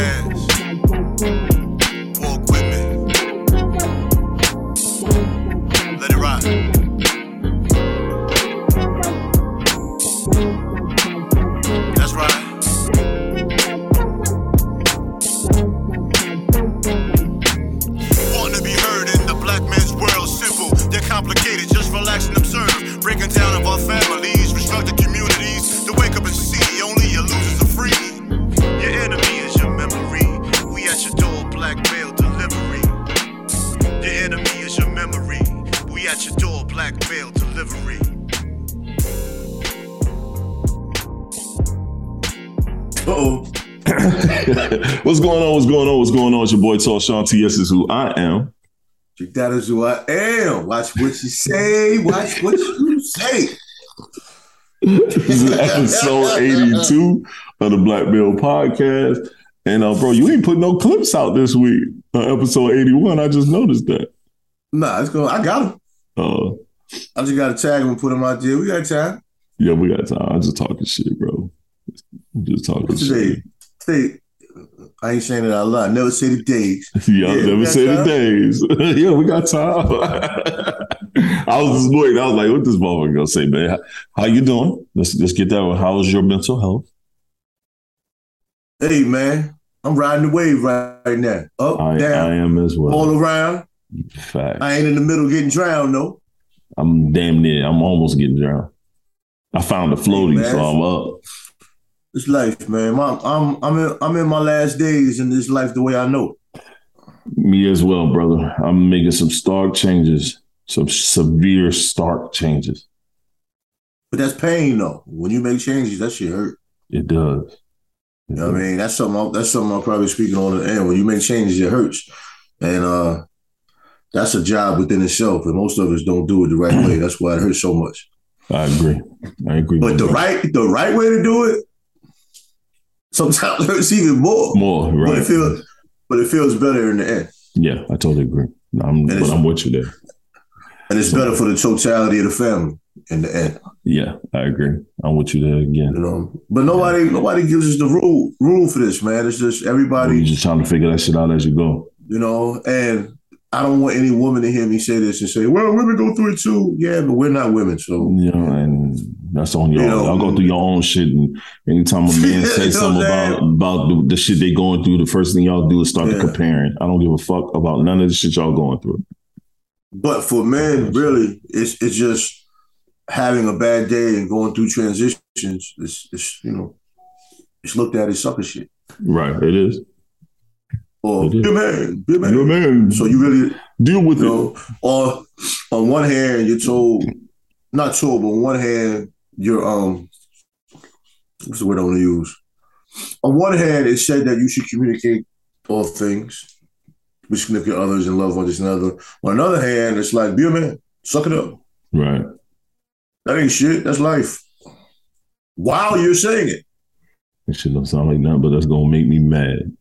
podcast. On? What's going on? It's your boy Sean TS is who I am. That is who I am. Watch what you say. Watch what you say. This is episode 82 of the Black Male Podcast. And uh, bro, you ain't put no clips out this week. Episode 81. I just noticed that. Nah, it's going. I got him. Uh, I just got to tag him and put him out there. We got time. yeah, we got time. I'm just talking shit, bro. I'm just talking What's shit. today? Today. I ain't saying it out loud. Never say the days. Yeah, Yeah, never say the days. yeah, we got time. I was just waiting. I was like, what this motherfucker gonna say, man? How, how you doing? Let's let's get that one. How's your mental health? Hey man, I'm riding the wave right, now. Up, I, down, I am as well. all around. Fact. I ain't in the middle getting drowned though. I'm damn near. I'm almost getting drowned. I found a floaty, man. so I'm up. It's life, man. I'm I'm I'm in, I'm in my last days in this life the way I know. Me as well, brother. I'm making some stark changes, some severe stark changes. But that's pain though. When you make changes, that shit hurt. It does. You know what I mean? That's something. I'll, that's something I'm probably speaking on the end. When you make changes, it hurts, and uh, that's a job within itself. And most of us don't do it the right way. That's why it hurts so much. I agree. I agree. But the right, the right way to do it, sometimes hurts even more. more right? But it feels, but it feels better in the end, Yeah, I totally agree. I'm, but I'm with you there. and it's better for the totality of the family in the end. Yeah, I agree. I'm with you there again. You know. But nobody, nobody gives us the rule rule for this, man. It's just everybody. You're just trying to figure that shit out as you go. you know, and I don't want any woman to hear me say this and say, well, women go through it too. Yeah, but we're not women. So, You know, and that's on your You own. know, Y'all go through your own shit. And anytime a man says something about about the, the shit they going through, the first thing y'all do is start Yeah. comparing. I don't give a fuck about none of the shit y'all going through. but for men, really, it's it's just having a bad day and going through transitions. It's, it's you know, it's looked at as sucker shit. Right, it is. Or, It a man, be a man. A man. So you really, deal with you it. know, or on one hand, you're told, not told, but on one hand, you're, um, what's the word I want to use? On one hand, it said that you should communicate all things with significant others and love one and other. On another hand, it's like, be a man, suck it up. Right. That ain't shit. That's life. While you're saying it. It shit don't sound like nothing, but that's gonna make me mad.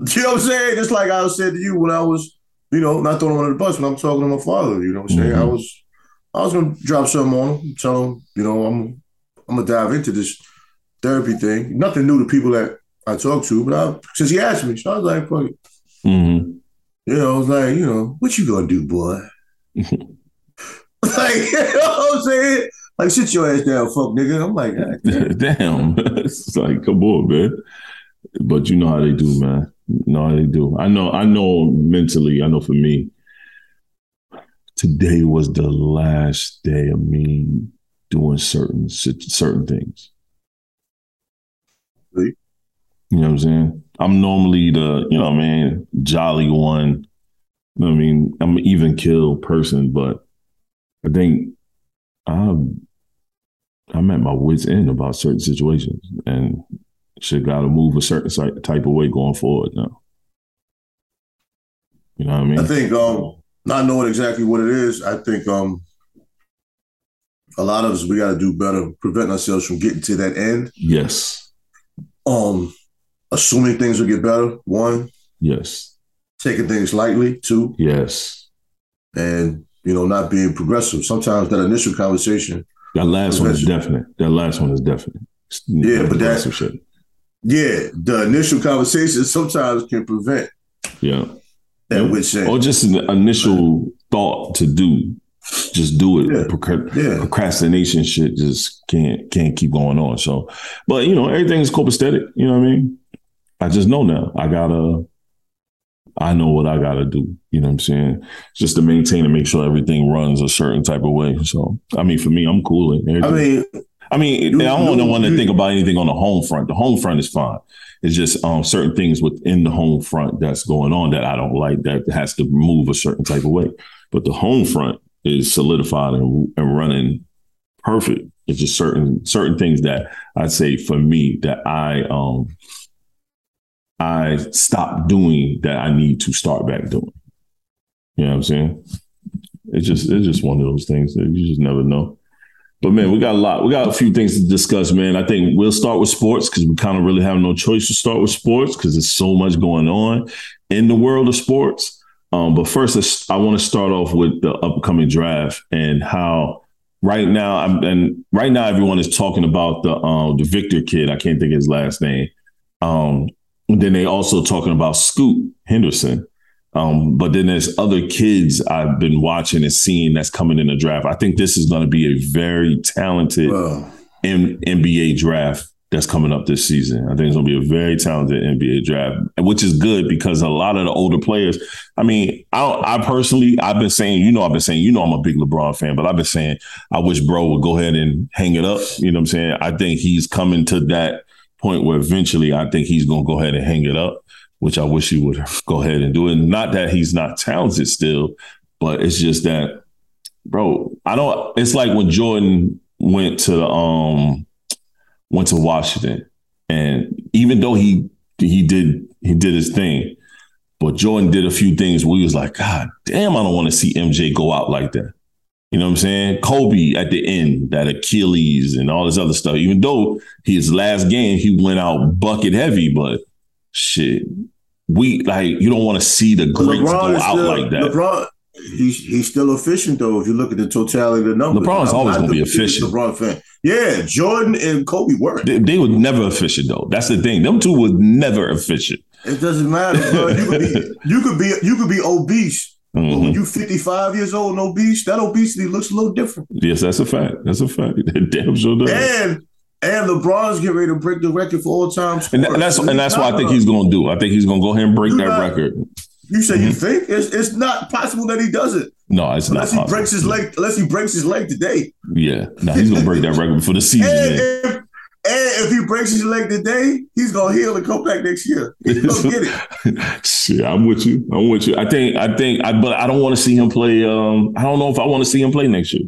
You know what I'm saying? Just like I said to you when I was, you know, not throwing him under the bus when I'm talking to my father. You know what I'm saying? I Mhm. was, I was gonna drop something on him, tell him, you know, I'm, I'm gonna dive into this therapy thing. Nothing new to people that I talk to, but I, since he asked me, so I was like, fuck it. hmm You know, I was like, you know, what you gonna do, boy? like, you know what I'm saying? Like, sit your ass down, fuck nigga. I'm like, "God damn." Damn. it's like, come on, man. But you know how they do, man. You know how they do. I know, I know mentally, I know for me, today was the last day of me doing certain certain things. You know what I'm saying? I'm normally the, you know, man, jolly one. You know what I mean, I'm an even kill person, but I think I'm I'm at my wits end about certain situations, and shit got to move a certain type of way going forward now. You know what I mean? I think um not knowing exactly what it is, I think um a lot of us we gotta do better, prevent ourselves from getting to that end. yes, Um assuming things will get better, one, yes, taking things lightly, two, yes. and you know, not being progressive. Sometimes that initial conversation, That last one is definite. That last one is definite. Yeah, but that- shit. Yeah, the initial conversation sometimes can prevent Yeah. that Yeah. which. Or just an initial thought to do. Just do it. Yeah. Yeah. Procrastination shit just can't can't keep going on. So, but you know, everything's copacetic. You know what I mean? I just know now. I gotta. I know what I gotta do. You know what I'm saying? Just to maintain and make sure everything runs a certain type of way. So, I mean, for me, I'm cool. I mean, I mean, I don't you- want to think about anything on the home front. The home front is fine. It's just um, certain things within the home front that's going on that I don't like that has to move a certain type of way. But the home front is solidified and, and running perfect. It's just certain certain things that I'd say for me that I um I stopped doing that I need to start back doing. You know what I'm saying? It's just it's just one of those things that you just never know. But man, we got a lot. We got a few things to discuss, man. I think we'll start with sports because we kind of really have no choice to start with sports because there's so much going on in the world of sports. Um, but first, I want to start off with the upcoming draft and how right now, I'm, and right now everyone is talking about the um, the Victor kid. I can't think his last name. Um, then they also talking about Scoot Henderson. Um, but then there's other kids I've been watching and seeing that's coming in the draft. I think this is going to be a very talented M- NBA draft that's coming up this season. I think it's going to be a very talented NBA draft, which is good because a lot of the older players. I mean, I, I personally, I've been saying, you know, I've been saying, you know, I'm a big LeBron fan, but I've been saying, I wish bro would go ahead and hang it up. You know what I'm saying? I think he's coming to that point where eventually I think he's going to go ahead and hang it up, which I wish he would go ahead and do it. Not that he's not talented still, but it's just that, bro, I don't, it's like when Jordan went to, um, went to Washington, and even though he he did he did his thing, but Jordan did a few things where he was like, God damn, I don't want to see MJ go out like that. You know what I'm saying? Kobe at the end, that Achilles and all this other stuff. Even though his last game he went out bucket heavy, but shit, we like you don't want to see the greats go is out still, like that. LeBron, he's he's still efficient though. If you look at the totality of the numbers, LeBron's I'm always gonna be efficient. LeBron fan. Yeah, Jordan and Kobe were. They, they were never efficient though. That's the thing. Them two was never efficient. It doesn't matter, bro. You could be you could be you could be obese, but Mhm. when you 55 years old and obese, that obesity looks a little different. Yes, that's a fact. That's a fact. Damn sure does. And and LeBron's getting ready to break the record for all time. And, tha- that's and that's what I think he's going to do. I think he's going to go ahead and break that not- record. You say you think it's it's not possible that he does it No, it's not unless he possible. breaks his leg. Unless he breaks his leg today. Yeah, no, he's going to break that record for the season. And if, and if he breaks his leg today, he's gonna heal and come back next year. He's gonna get it. Shit, I'm with you. I'm with you. I think. I think. I, but I don't want to see him play. Um, I don't know if I want to see him play next year.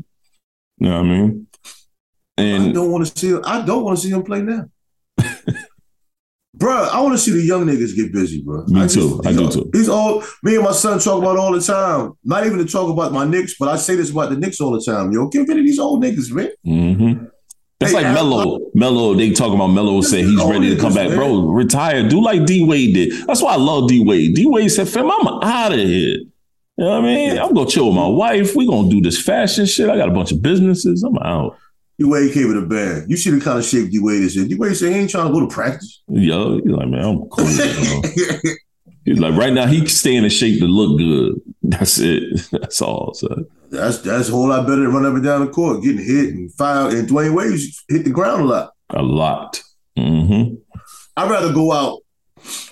You know what I mean? I don't want to see. I don't want to see him play now. Bruh, I want to see the young niggas get busy, bro. Me too. I do too. These all me and my son talk about all the time. Not even to talk about my Knicks, but I say this about the Knicks all the time. Yo, get rid of these old niggas, man. hmm That's Hey, like I- Melo. Melo, they talking about Melo said he's ready to come back. Bro, retire. Do like D Wade did. That's why I love D Wade. D Wade said, fam, I'm out of here. You know what I mean? I'm gonna chill with my wife. We gonna do this fashion shit. I got a bunch of businesses. I'm out. D Wade came with a band. You see the kind of shape D Wade is in. D Wade said he ain't trying to go to practice. Yo, he's like, man, I'm cool. He's like, right now he can stay in a shape to look good. That's it. That's all. So that's that's a whole lot better than running up and down the court, getting hit and foul. And Dwyane Wade hit the ground a lot. a lot. hmm I'd rather go out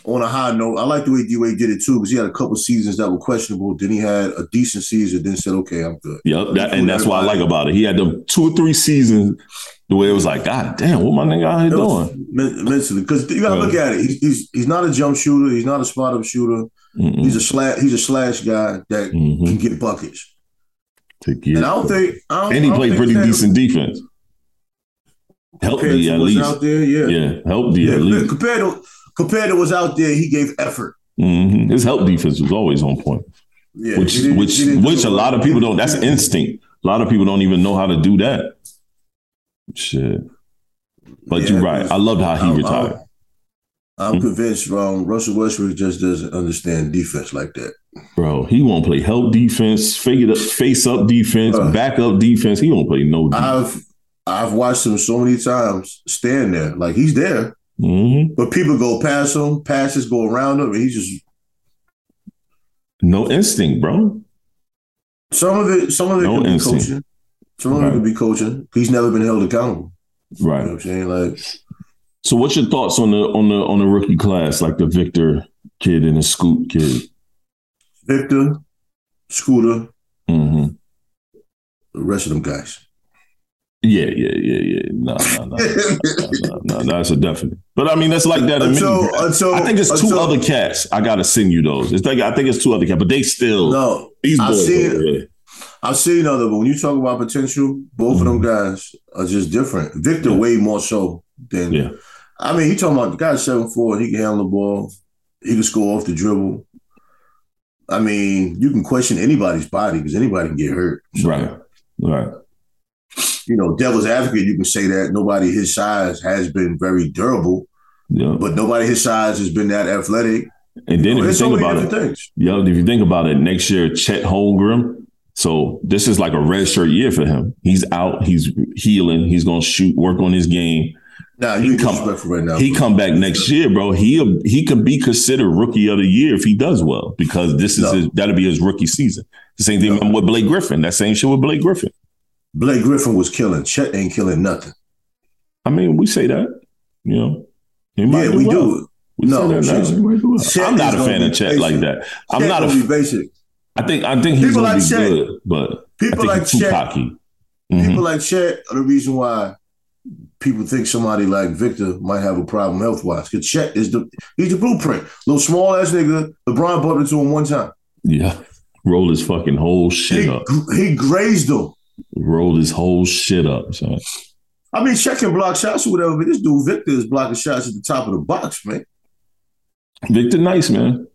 on a high note. I like the way D Wade did it too, because he had a couple seasons that were questionable. Then he had a decent season, then said, "Okay, I'm good." Yep. That, and that's what I like about it. He had them two or three seasons the way it was like, God damn, what my nigga out here doing? men- mentally, because you gotta Right. look at it. He's, he's he's not a jump shooter. He's not a spot up shooter. Mm-mm. He's a slash. He's a slash guy that Mhm. can get buckets. To get- And I don't think. I don't, and he played pretty decent defense. Help me at least. out there. Yeah, Yeah, help me Yeah, at least. Compared to compared to what's out there, he gave effort. hmm His help defense was always on point. Yeah, which which which a lot of people don't. That's instinct. A lot of people don't even know how to do that. Shit. But Yeah, you're right. I loved how he I'm- retired. I'm Mhm. convinced um, Russell Westbrook just doesn't understand defense like that. Bro, he won't play help defense, figure up, face up defense, Uh. back up defense. He won't play no defense. I've I've watched him so many times stand there, like he's there, hmm But people go past him, passes go around him, and he just No instinct, bro. some of it, some of it No could be instinct. coaching. Some of Right. it could be coaching. He's never been held accountable. You know Right. what I'm saying? Like So, what's your thoughts on the on the on the rookie class, like the Victor kid and the Scoot kid? Victor, Scooter, hmm the rest of them guys. Yeah, yeah, yeah, yeah. No, no, no, no, no, no, that's a definite. But I mean, that's like that. Until- many until- I think it's two until- other cats. I gotta send you those. It's like I think it's two other cats, but they still no, these I've boys. seen-. I've seen other, but when you talk about potential, both of them guys are just different. Victor Mm-hmm. Yeah. way more so than Yeah. I mean, he talking about the guy's seven four, he can handle the ball, he can score off the dribble. I mean, you can question anybody's body because anybody can get hurt. So, Right, right. You know, devil's advocate, you can say that nobody his size has been very durable, Yeah. but nobody his size has been that athletic. And then if you think about it, things. Yo, if you think about it, next year Chet Holmgren. So this is like a red shirt year for him. He's out. He's healing. He's gonna shoot, work on his game. Nah, He you come- right now. He come back next year, bro. He he could be considered rookie of the year if he does well because this is No. his, that'll be his rookie season. The same thing No. with Blake Griffin. That same shit with Blake Griffin. Blake Griffin was killing. Chet ain't killing nothing. I mean, we say that, you know. Yeah, we well. do. We No, say that now. Chet- do well. Chet I'm not a fan of Chet basic. like that. I'm Chet not a. basic. I think I think he's People gonna like be Chet- good, but People like he's too Chet. cocky. Mhm. People like Chet are the reason why people think somebody like Victor might have a problem health wise. Because Chet is the he's the blueprint. Little small ass nigga. LeBron bumped into him one time. Yeah. Rolled his fucking whole shit He, up. he grazed him. Rolled his whole shit up, son. I mean, Chet can block shots or whatever, but this dude Victor is blocking shots at the top of the box, man. Victor Nice, man.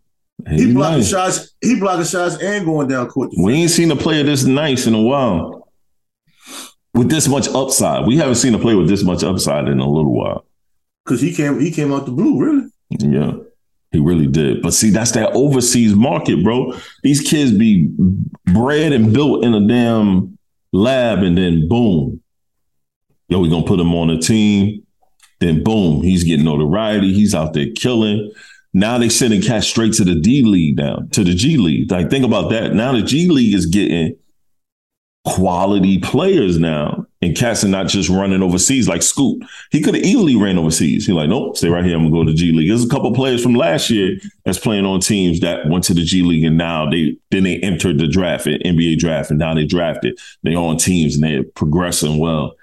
He He blocking nice. shots. He blocking shots and going down court. We ain't seen a player this nice in a while. With this much upside. We haven't seen a player with this much upside in a little while. Because he came he came out the blue, really. Yeah. He really did. But see, that's that overseas market, bro. These kids be bred and built in a damn lab, and then boom. Yo, we gonna put him on a team. Then boom, he's getting notoriety. He's out there killing. Now they sending cats straight to the D League now, to the G League. Like, think about that. Now the G League is getting quality players now. And cats are not just running overseas like Scoot. He could have easily ran overseas. He's like, nope, stay right here. I'm gonna go to the G League. There's a couple players from last year that's playing on teams that went to the G League and now they then they entered the draft, NBA draft, and now they drafted. They on teams and they're progressing well.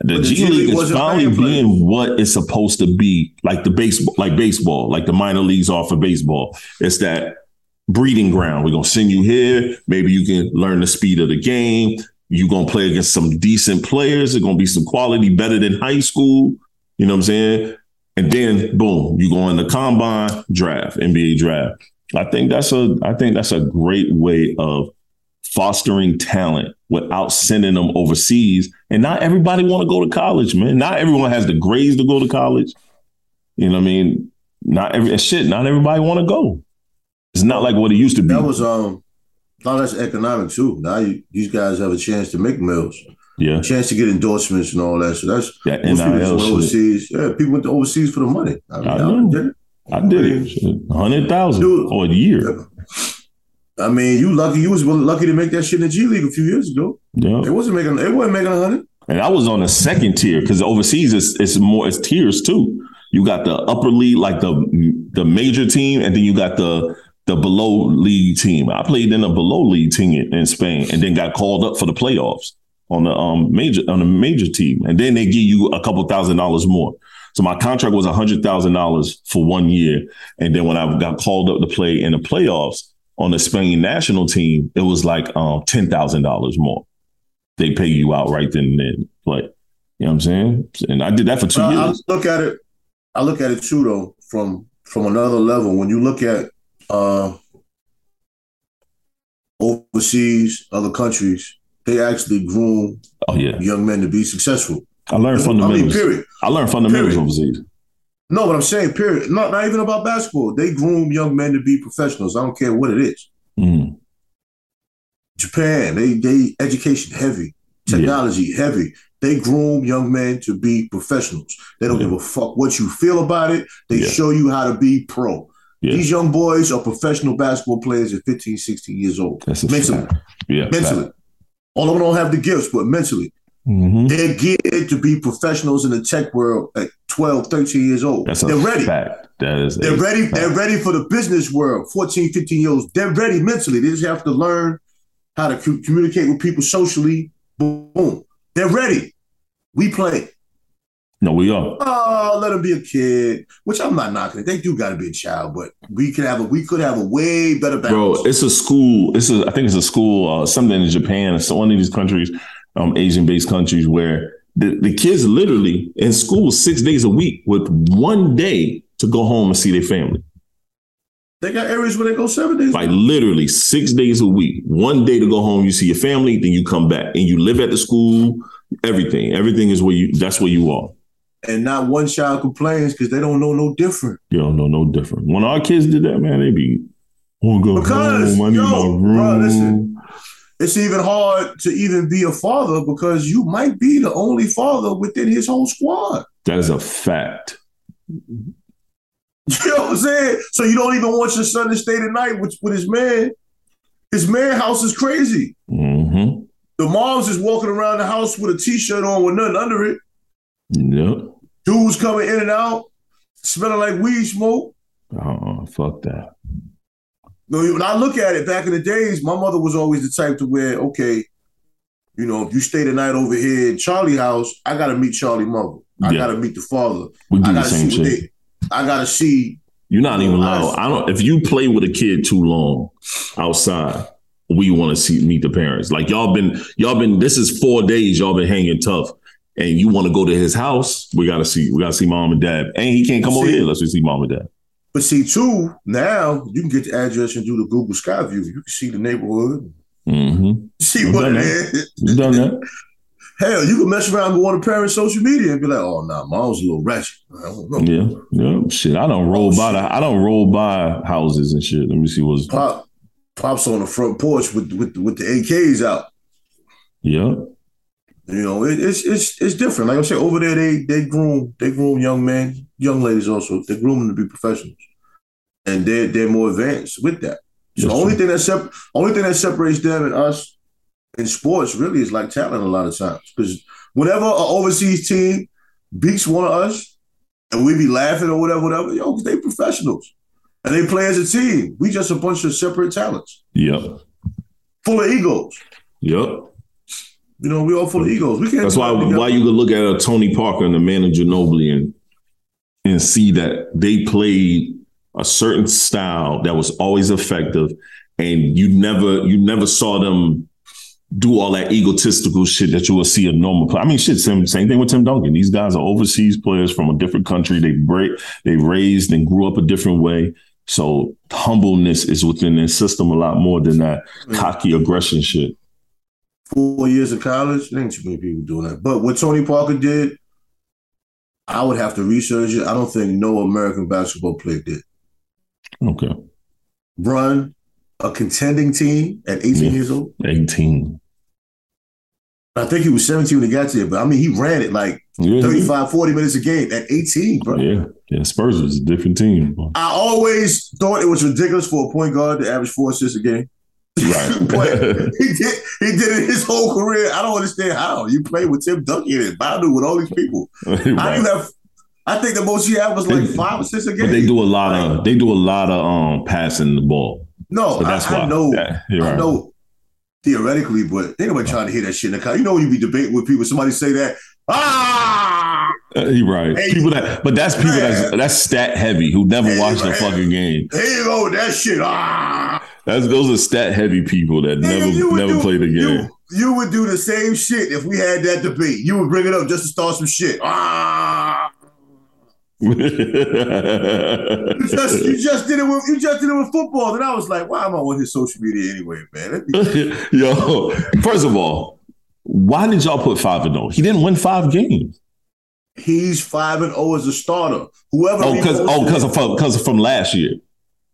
The, the G, G League League is finally being what it's supposed to be, like the baseball, like baseball, like the minor leagues are for baseball. It's that breeding ground. We're gonna send you here. Maybe you can learn the speed of the game. You're gonna play against some decent players. There's gonna be some quality better than high school. You know what I'm saying? And then boom, you go in the combine draft, NBA draft. I think that's a I think that's a great way of fostering talent without sending them overseas. And not everybody want to go to college, man. Not everyone has the grades to go to college. You know what I mean? Not every shit, not everybody want to go. It's not like what it used to be. That was um no, that's economic too. Now you, these guys have a chance to make mills, yeah. a chance to get endorsements and all that. So that's That most people just NIL shit. overseas. Yeah, people went to overseas for the money. I mean, I I did it. I did it. Hundred thousand for a year. I mean, you lucky. You was lucky to make that shit in the G League a few years ago. Yeah. It wasn't making. It wasn't making a hundred. And I was on the second tier because overseas is it's more it's tiers too. You got the upper league, like the the major team, and then you got the the below league team. I played in a below league team in, in Spain, and then got called up for the playoffs on the um major on the major team, and then they give you a couple thousand dollars more. So my contract was a hundred thousand dollars for one year, and then when I got called up to play in the playoffs on the Spain national team, it was like um ten thousand dollars more they pay you out right then and then. Like, you know what I'm saying? And I did that for two But I, I years. look at it. I look at it too, though, from from another level. When you look at uh, overseas, other countries, they actually groom Oh yeah, young men to be successful. I learned I mean, fundamentals. period. I learned fundamentals Period. overseas. No, but I'm saying, period. Not not even about basketball. They groom young men to be professionals. I don't care what it is. Mm. Japan, they they education heavy, Yeah. technology heavy. They groom young men to be professionals. They don't Yeah. give a fuck what you feel about it. They Yeah. show you how to be pro. Yeah. These young boys are professional basketball players at 15, 16 years old. That's mentally. fact. Yeah. Mentally. All of them don't have the gifts, but mentally. hmm They're geared to be professionals in the tech world at 12, 13 years old. That's They're ready. fact. That is. They're ready. fact. They're ready for the business world. 14, 15 year olds. They're ready mentally. They just have to learn how to co- communicate with people socially. Boom. They're ready. We play. No, we are. Oh, let them be a kid. Which I'm not knocking it. They do got to be a child, but we could have a we could have a way better balance. Bro, it's a school. It's a. I think it's a school. Uh, something in Japan. It's one of these countries, um, Asian-based countries, where the, the kids literally in school six days a week with one day to go home and see their family. they got areas where they go seven days. Like literally six days a week. One day to go home, you see your family, then you come back and you live at the school. Everything, everything is where you. That's where you are. And not one child complains because they don't know no different. You don't know no different. When our kids did that, man, they be. Want to go Because, home? I need yo, my bro, room. listen. It's even hard to even be a father because you might be the only father within his whole squad. That is a fact. You know what I'm saying? So you don't even want your son to stay the night with, with his man. His man house is crazy. hmm The moms is walking around the house with a t-shirt on with nothing under it. Yep. Dudes coming in and out, smelling like weed smoke. Oh, fuck that. No, when I look at it back in the days, my mother was always the type to where, okay, you know, if you stay the night over here in Charlie house, I gotta meet Charlie mother. I Yeah. gotta meet the father. We do I the gotta same see shit. they I gotta see You're not even allowed. I don't. If you play with a kid too long outside, we want to see meet the parents. Like y'all been, y'all been. This is four days. Y'all been hanging tough, and you want to go to his house. We gotta see. We gotta see mom and dad. And he can't come over here unless we see mom and dad. But see, too, now you can get the address and do the Google Sky View. You can see the neighborhood, Mm-hmm. see what done it that. is. You done that? Hell, you can mess around with one of the parents' social media and be like, "Oh, nah, mom's a little ratchet." I don't know. Yeah. Yeah. Shit. I don't roll by. The, I don't roll by houses and shit. Let me see what's. Pop, pops on the front porch with with with the AKs out. Yeah. You know, it, it's it's it's different. Like I said, over there they they groom they groom young men, young ladies also. They groom them to be professionals, and they're they're more advanced with that. So the only true. thing that sep- only thing that separates them and us in sports really is like talent a lot of times. Because whenever an overseas team beats one of us, and we be laughing or whatever, whatever, yo, they professionals and they play as a team. We just a bunch of separate talents, Yep. full of egos. Yep. You know, we all full of egos. We can't. That's why why you could look at a Tony Parker and the Manu Ginobili and and see that they played a certain style that was always effective, and you never you never saw them do all that egotistical shit that you will see a normal player. I mean, shit, same, same thing with Tim Duncan. These guys are overseas players from a different country. They break, they raised and grew up a different way. So humbleness is within their system a lot more than that cocky aggression shit. Four years of college. There ain't too many people doing that. But what Tony Parker did, I would have to research it. I don't think no American basketball player did. Okay, Run a contending team at 18 Yeah. years old. eighteen. I think he was 17 when he got to there, but I mean, he ran it like Yeah, 35, 40 minutes a game at 18, bro. Yeah, yeah. Spurs was a different team. I always thought it was ridiculous for a point guard to average four assists a game. Right. but he did he did it his whole career. I don't understand how. You play with Tim Duncan and Badu with all these people. I right. do have I think the most he had was like five assists a game. But they do a lot of they do a lot of um passing the ball. no, So that's I, why. I know Yeah, I right. know theoretically, but ain't nobody trying to hear that shit in the car. You know when you be debating with people, somebody say that, ah, Uh, right. Hey, people that, but that's people that's that's stat heavy who never Hey, watched the fucking game. here you go, that shit, ah. That's those are stat heavy people that Nigga, never never do- played the game. You, you would do the same shit if we had that debate. You would bring it up just to start some shit. Ah. You just, you just did it with you just did it with football. Then I was like, why am I on his social media anyway, man? Yo, first of all, why did y'all put five and zero? He didn't win five games. He's five and zero as a starter. Whoever Oh, because oh, because of because from last year.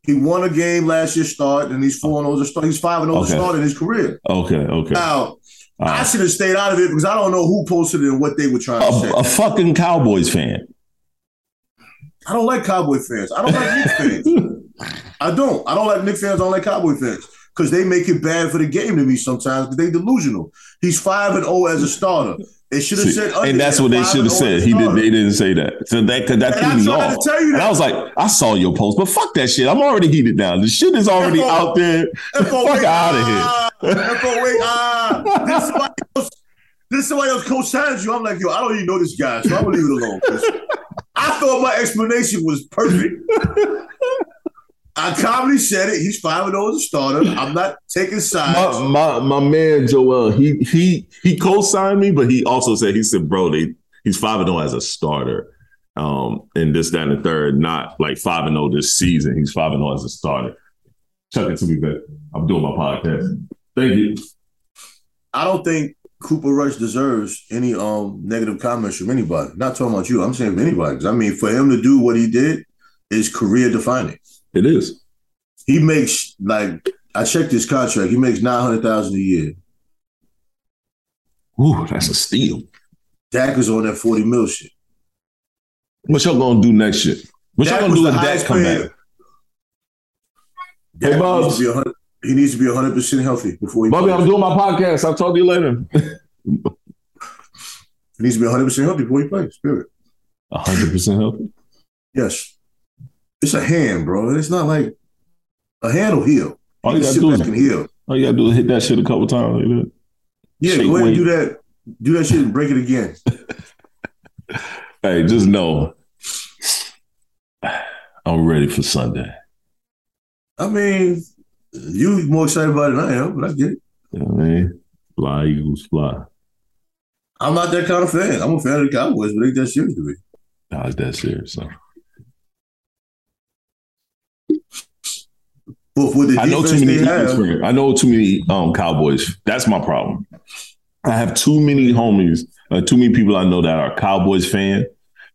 He won a game last year, start, and he's four and zero as a start. He's five and zero as a Okay. starter in his career. Okay, okay. Now, I should have stayed out of it because I don't know who posted it and what they were trying to say. a, a fucking Cowboys fan. I don't like Cowboy fans. I don't like Knicks fans. I don't. I don't like Knicks fans. I don't like Cowboy fans because they make it bad for the game to me sometimes because they delusional. He's five and zero as a starter. They should have said, and that's what they should have said. He did. They didn't say that. So that that And threw me off. to tell you And. I was like, I saw your post, but fuck that shit. I'm already heated now. The shit is already FOA. out there. Fuck out of here. FOA, ah, this somebody else, this somebody else co-signs you. I'm like, yo, I don't even know this guy, so I'm gonna leave it alone. I thought my explanation was perfect. I calmly said it. He's five and zero as a starter. I'm not taking sides. My, my my man Joel, he he he co-signed me, but he also said he said, bro, they he's five and zero as a starter. Um, and this, that, and the third, not like five and zero this season. He's five and zero as a starter. Chuck it to me, man. I'm doing my podcast. Thank you. I don't think Cooper Rush deserves any um negative comments from anybody. Not talking about you. I'm saying anybody. I mean, for him to do what he did is career defining. It is. He makes like I checked his contract. He makes nine hundred thousand a year. Ooh, that's a steal. Dak is on that forty mil shit. What y'all gonna do next year? What y'all gonna do when Dak come back? Dak Hey, Bubs. needs to be 100 he needs to be hundred percent healthy before he. Bobby, plays. I'm doing my podcast. I'll talk to you later. He needs to be hundred percent healthy before he plays. Period. hundred percent healthy. Yes, it's a hand, bro. It's not like a hand will heal. All you gotta do is heal. all you gotta do is hit that shit a couple times. Like. Yeah, Shake go ahead and do that. Do that shit and break it again. Hey, just know I'm ready for Sunday. I mean, you more excited about it than I am, but I get it. You know I mean? Fly, Eagles, fly. I'm not that kind of fan. I'm a fan of the Cowboys, but ain't that serious to me. Nah, it's that serious. So. But the I know too many have. I know too many um, Cowboys. That's my problem. I have too many homies, uh, too many people I know that are Cowboys fan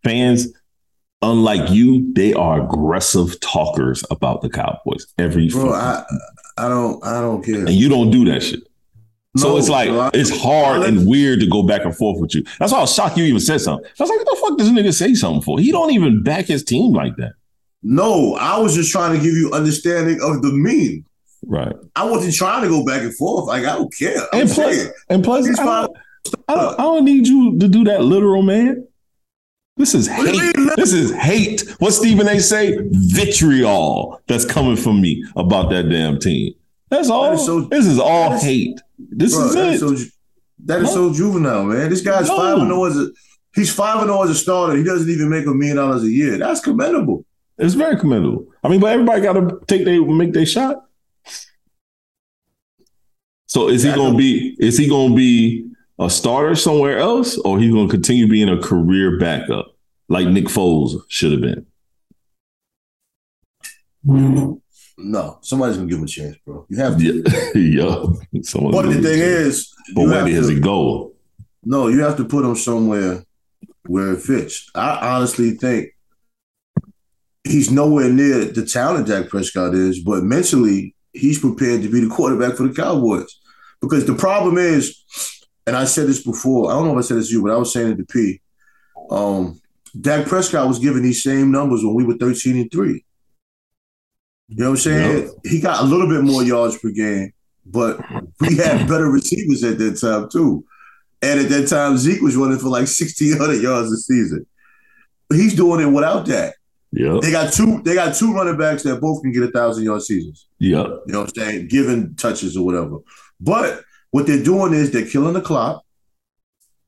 fans. Unlike you, they are aggressive talkers about the Cowboys every. bro, I, I don't, I don't care. and you don't do that shit. So it's like it's hard and weird to go back and forth with you. That's why I was shocked you even said something. I was like, what the fuck does this nigga say something for? He don't even back his team like that. No, I was just trying to give you understanding of the meme. Right. I wasn't trying to go back and forth. Like I don't care. I'm And plus, saying and plus, I don't, I, don't, I don't need you to do that literal, man. This is What do you hate. This is hate. What Stephen A. say? Vitriol that's coming from me about that damn team. That's all. That is so- this is all is- hate. This bro, is that it. is so that is so juvenile, man. This guy's No. five and zero as a he's five and zero as a starter. He doesn't even make a million dollars a year. That's commendable. It's very commendable. I mean, but everybody got to take they make their shot. So is he Yeah, going to be? Is he going to be a starter somewhere else, or he going to continue being a career backup like Nick Foles should have been? Mm-hmm. No, somebody's gonna give him a chance, bro. You have to. Yeah, yeah. But the thing is, but you where have does to- he go? No, you have to put him somewhere where it fits. I honestly think he's nowhere near the talent Dak Prescott is, but mentally, he's prepared to be the quarterback for the Cowboys. Because the problem is, and I said this before, I don't know if I said this to you, but I was saying it to P. Um, Dak Prescott was given these same numbers when we were 13 and 3. You know what I'm saying? He got a little bit more yards per game, but we had better receivers at that time, too. And at that time, Zeke was running for like 1,600 yards a season. He's doing it without that. Yep, They got two. They got two running backs that both can get a thousand yard seasons. Yeah. You know what I'm saying? Given touches or whatever. But what they're doing is they're killing the clock,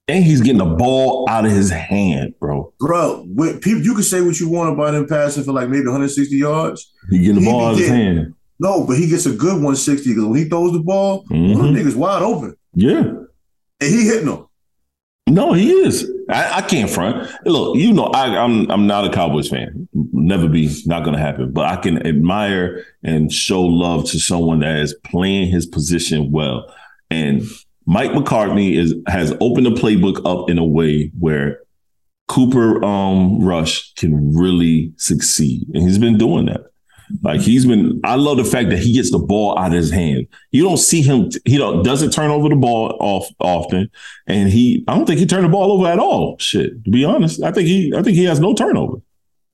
And he's getting the ball out of his hand, bro. bro. People, you can say what you want about him passing for like maybe 160 yards. He getting the He ball out of his hand. No, but he gets a good 160 because when he throws the ball, Mhm. the niggas wide open Yeah. and he hitting them. No, he is. I, I can't front. Look, you know, I, I'm I'm not a Cowboys fan. Never be. Not going to happen. But I can admire and show love to someone that is playing his position well. And Mike McCarthy is has opened the playbook up in a way where Cooper um, Rush can really succeed, and he's been doing that. Like he's been. I love the fact that he gets the ball out of his hand. You don't see him. He don't doesn't turn over the ball off often, and he. I don't think he turned the ball over at all. Shit, to be honest, I think he. I think he has no turnover.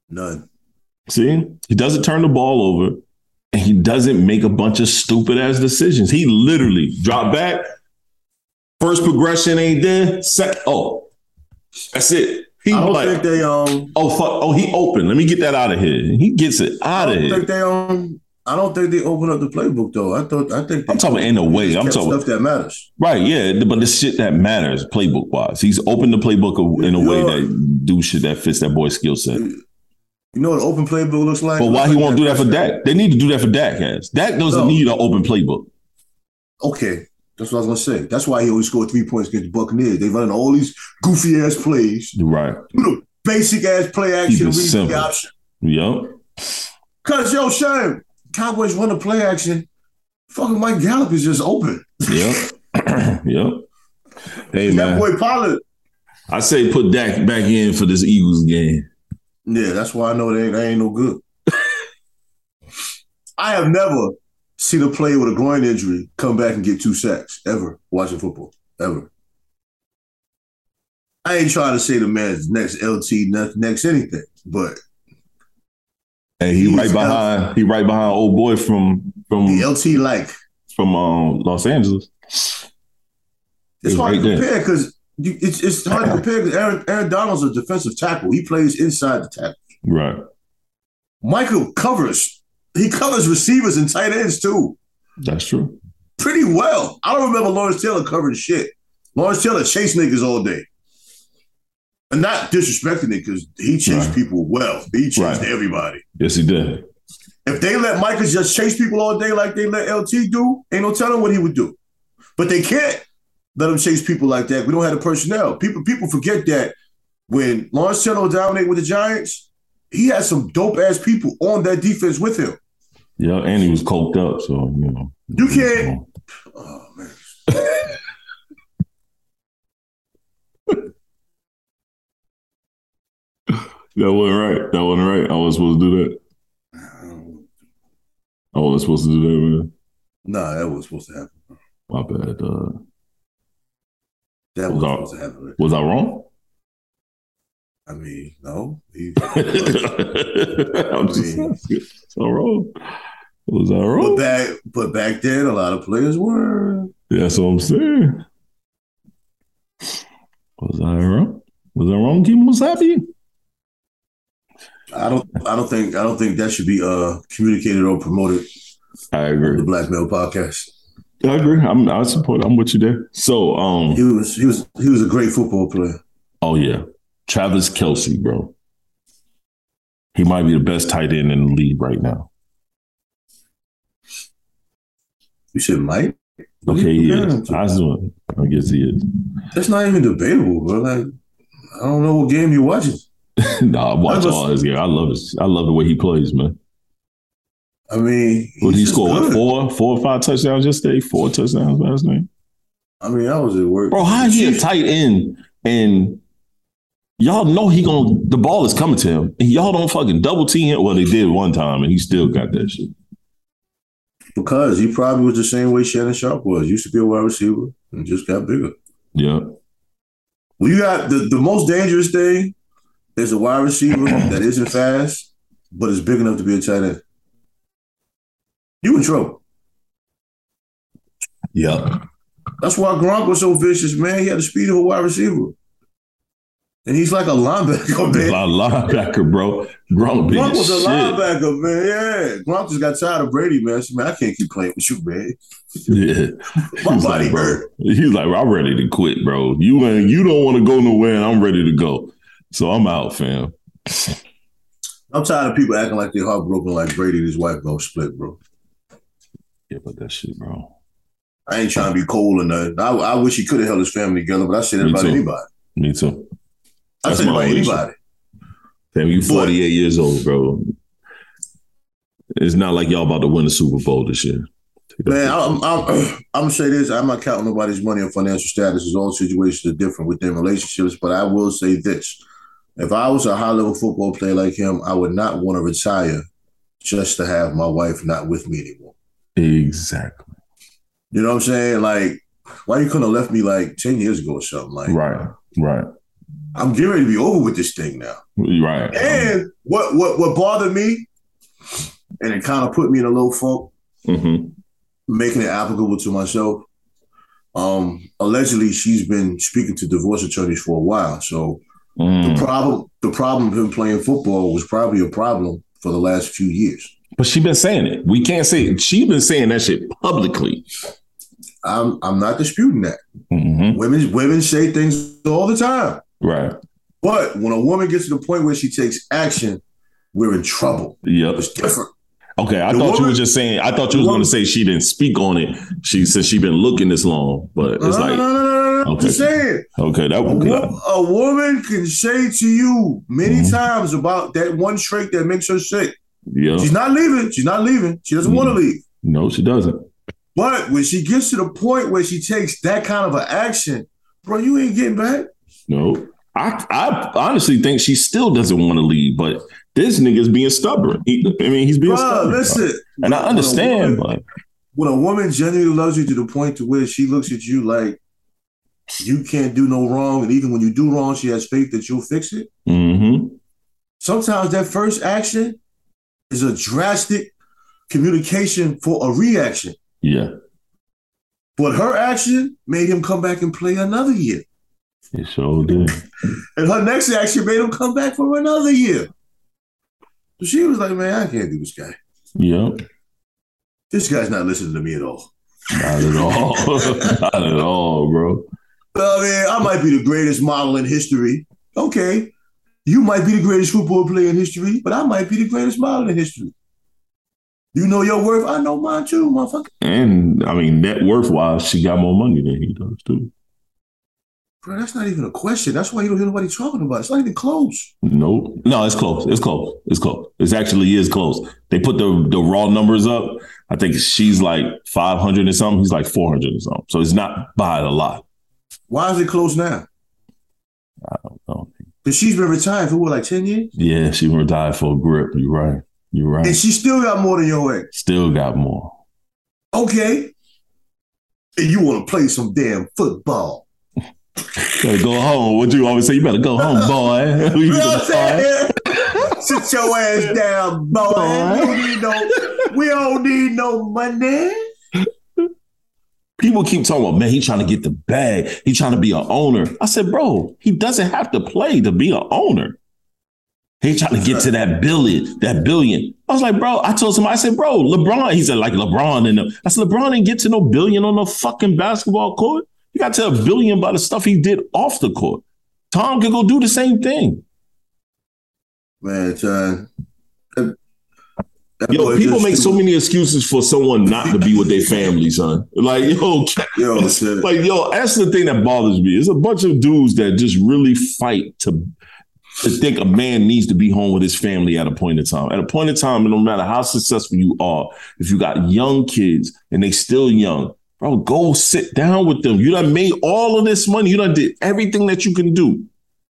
None. See, he doesn't turn the ball over, and he doesn't make a bunch of stupid ass decisions. He literally drop back. First progression ain't there. Set. Oh, that's it. He I don't like, think they um. oh fuck, oh he open. Let me get that out of here. He gets it out I of don't here. think they um. I don't think they open up the playbook though. I thought. I think. I'm talking in a way. I'm talking stuff that matters. right, yeah, but the shit that matters playbook wise. He's opened the playbook in a way that do shit that fits that boy's skill set. You know what an open playbook looks like? But why he won't do that for Dak? They need to do that for Dak. Has Dak doesn't No. need an open playbook. Okay, that's what I was gonna say. That's why he always scored three points against the Buccaneers. They running all these goofy ass plays, Right. basic ass play action, read the option. Yep. Cause yo, Shane, Cowboys run the play action. Fucking Mike Gallup is just open. Yep. yep. Hey That man, boy Pollard. I say put Dak back in for this Eagles game. Yeah, that's why I know they they ain't no good. I have never seen a player with a groin injury come back and get two sacks ever watching football. Ever. I ain't trying to say the man's next LT, next, next anything, but Hey, he right behind. He right behind old boy from from the LT like from um, Los Angeles. it's He's hard right to compare because it's it's hard to compare because Aaron, Aaron Donald's a defensive tackle. He plays inside the tackle. Right. Micah covers. He covers receivers and tight ends too. That's true. pretty well. I don't remember Lawrence Taylor covering shit. Lawrence Taylor chased niggas all day. And not disrespecting it because he chased Right. people well. He chased Right. everybody. Yes, he did. If they let Micah just chase people all day like they let LT do, ain't no telling what he would do. But they can't let him chase people like that. We don't have the personnel. People people forget that when Lawrence Taylor dominated with the Giants, he had some dope ass people on that defense with him. Yeah, and he was coked up, so you know. You can't. Oh man. That wasn't right. That wasn't right. I wasn't supposed to do that. I wasn't supposed to do that, man. Nah, that was supposed to happen. My bad. Uh, That was Was I- supposed to happen. was I wrong? I mean, no. He, I'm just asking. Was I wrong? Was I but wrong? back, but back then, a lot of players were. That's what I'm saying. Was I wrong? Was I wrong? Kim was happy. I don't. I don't think. I don't think that should be uh communicated or promoted I the agree. Black Male Podcast. I agree. I'm. I support. I'm with you there. So, um. He was. He was. He was a great football player. Oh yeah, Travis Kelce, bro. He might be the best tight end in the league right now. You. What are Okay, you he is. I, I guess he is. That's not even debatable, bro. Like, I don't know what game you're watching. nah, I watch all his game. I love his. I love the way he plays, man. I mean, What he scored? Four, four or five touchdowns yesterday. Four touchdowns last night. I mean, I was at work, Bro, how he a tight end and y'all know he gonna the ball is coming to him and y'all don't fucking double team him. Well, they did one time and he still got that shit. Because he probably was the same way Shannon Sharpe was. Used to be a wide receiver and just got bigger. Yeah, Well, you got the, the most dangerous thing is a wide receiver that isn't fast, but is big enough to be a tight end. You in trouble. yeah. That's why Gronk was so vicious, man. He had the speed of a wide receiver. And he's like a linebacker, man. linebacker, bro. Gronk Gronk as was a shit. linebacker, man. Yeah. Gronk just got tired of Brady, man. So, man, I can't keep playing with you, man. Yeah, My He's body like, bro. He's like, I'm ready to quit, bro. You ain't, you don't want to go nowhere, and I'm ready to go. So I'm out, fam. I'm tired of people acting like they're heartbroken like Brady and his wife gonna split, bro. Yeah, but that shit, bro. I ain't trying to be cold or nothing. I, I wish he could have held his family together, but I said it Me about too. anybody. Me too. I That's said it my anybody. Fam, you 48 years old, bro. It's not like y'all about to win the Super Bowl this year. Man, I'm, I'm, I'm gonna say this. I'm not counting nobody's money or financial status. All situations are different within relationships, but I will say this: if I was a high level football player like him, I would not want to retire just to have my wife not with me anymore. Exactly. You know what I'm saying? Like, why you couldn't have left me like 10 years ago or something? Like, Right. Right. I'm getting ready to be over with this thing now. Right. And what what what bothered me, and it kind of put me in a low funk, hmm making it applicable to myself. Um, allegedly, she's been speaking to divorce attorneys for a while. So the Mm. problem, the problem of him playing football was probably a problem for the last few years. But she been saying it. We can't say it. She been saying that shit publicly. I'm I'm not disputing that. hmm Women women say things all the time, Right. but when a woman gets to the point where she takes action, we're in trouble. Yep. It's different. Okay. I The thought you were just saying. I thought you was going to say she didn't speak on it. She said she been looking this long, but it's no, like no, no, no. Okay. just saying. okay, that A, was wo- a woman can say to you many Mhm. times about that one trait that makes her sick. yeah. She's not leaving. She's not leaving. She doesn't want to leave. No, she doesn't. But when she gets to the point where she takes that kind of an action, bro, you ain't getting back. No. I I honestly think she still doesn't want to leave, but this nigga's being stubborn. He, I mean, he's being Bro, stubborn. listen. And I when understand, woman- but when a woman genuinely loves you to the point to where she looks at you like you can't do no wrong, and even when you do wrong, she has faith that you'll fix it. hmm Sometimes that first action is a drastic communication for a reaction. yeah, But her action made him come back and play another year. It sure did. And her next action made him come back for another year. So she was like, man, I can't do this guy. Yep. This guy's not listening to me at all. Not at all. Not at all, bro. I mean, I might be the greatest model in history. Okay. You might be the greatest football player in history, but I might be the greatest model in history. You know your worth. I know mine too, motherfucker. And I mean, net worth wise, she got more money than he does too. Bro, that's not even a question. That's why you don't hear nobody talking about it. It's not even close. Nope. No, it's close. It's close. It's close. It actually is close. They put the the raw numbers up. I think she's like five hundred and something. He's like four hundred and something. So it's not by a lot. Why is it close now? I don't know. Because she's been retired for what, like 10 years? Yeah, she retired for a grip. You're right. You're right. And she still got more than your ex. Still got more. Okay. And you want to play some damn football. Go home. What you always say? You better go home, boy. You know what I'm saying? Sit your ass down, boy. We don't need no, we don't need no money. People keep talking about, man, he trying to get the bag. He trying to be an owner. I said, bro, he doesn't have to play to be an owner. He trying to get to that billion, that billion. I was like, bro, I told somebody, I said, bro, LeBron, he said, like LeBron and. I said, LeBron didn't get to no billion on the fucking basketball court. You got to tell a billion by the stuff he did off the court. Tom could go do the same thing. Man, John. that- that Yo, people make so many excuses for someone not to be with their family, son. Like, yo, Yo, like yo, that's the thing that bothers me. It's a bunch of dudes that just really fight to to think a man needs to be home with his family at a point in time. At a point in time, no matter how successful you are, if you got young kids and they still young, bro, go sit down with them. You done made all of this money. You done did everything that you can do.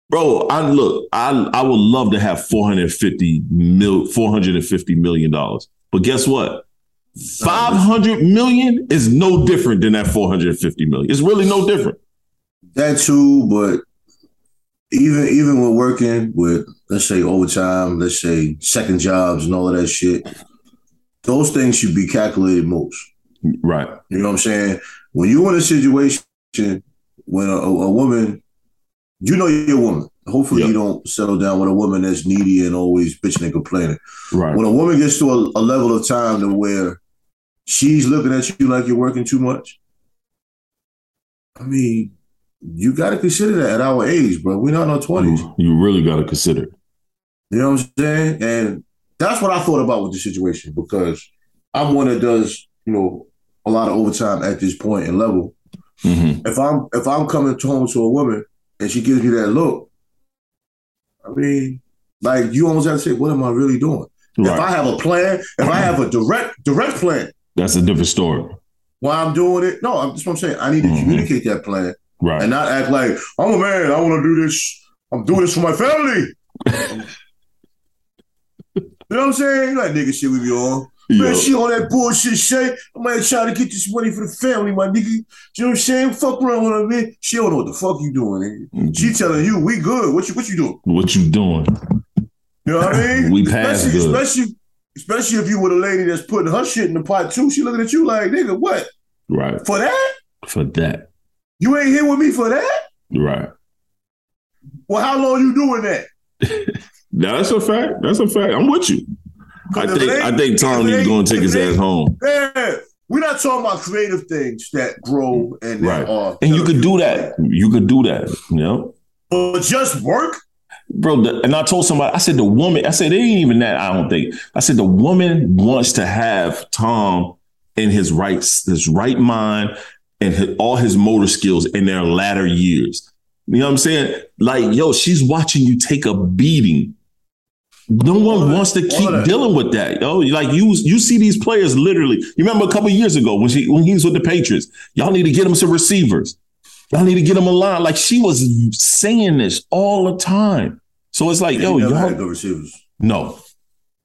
Bro, I look, I I would love to have 450 mil 450 million dollars. But guess what? 500 million is no different than that 450 million. It's really no different. That too, but even even when working with let's say overtime, let's say second jobs and all of that shit, those things should be calculated most. Right. You know what I'm saying? When you're in a situation when a, a woman, you know you're a woman. Hopefully Yeah. you don't settle down with a woman that's needy and always bitching and complaining. Right. When a woman gets to a, a level of time to where she's looking at you like you're working too much, I mean, you got to consider that at our age, bro. We're not in our twenties. You really got to consider. it. You know what I'm saying? And that's what I thought about with the situation because I'm one that does, you know, a lot of overtime at this point and level. Mhm. If I'm if I'm coming home to a woman and she gives me that look, I mean, like you almost have to say, what am I really doing? If I have a plan, if I have a direct direct plan, That's a different story. why I'm doing it, no, I'm that's what I'm saying. I need to Mhm. communicate that plan Right. and not act like I'm a man. I want to do this. I'm doing this for my family. You know what I'm saying? Like nigga shit we be on. Yo. Man, she on that bullshit shit. I might try to get this money for the family, my nigga. You know what I'm saying? Fuck around with her, man. She don't know what the fuck you doing, nigga. Mm-hmm. She telling you, we good. What you what you doing? What you doing? You know what I mean? We passed especially, good. especially, especially if you were the lady that's putting her shit in the pot too. She looking at you like, nigga, what? Right. For that? For that. You ain't here with me for that? Right. Well, how long you doing that? That's a fact. That's a fact. I'm with you. I think it I think Tom needs to go and take his it ass home. Yeah, we're not talking about creative things that grow and Right. are. And you could do that. You could do that. You know? But just work. Bro, the, and I told somebody, I said the woman, I said it ain't even that, I don't think. I said the woman wants to have Tom in his right, his right mind and his, all his motor skills in their latter years. You know what I'm saying? Like, yo, she's watching you take a beating. No one wants to keep dealing with that. Yo, like you, you see these players literally. You remember a couple years ago when she when he was with the Patriots, y'all need to get him some receivers. Y'all need to get him a line. Like she was saying this all the time. So it's like, yo, he never had y'all good receivers. no.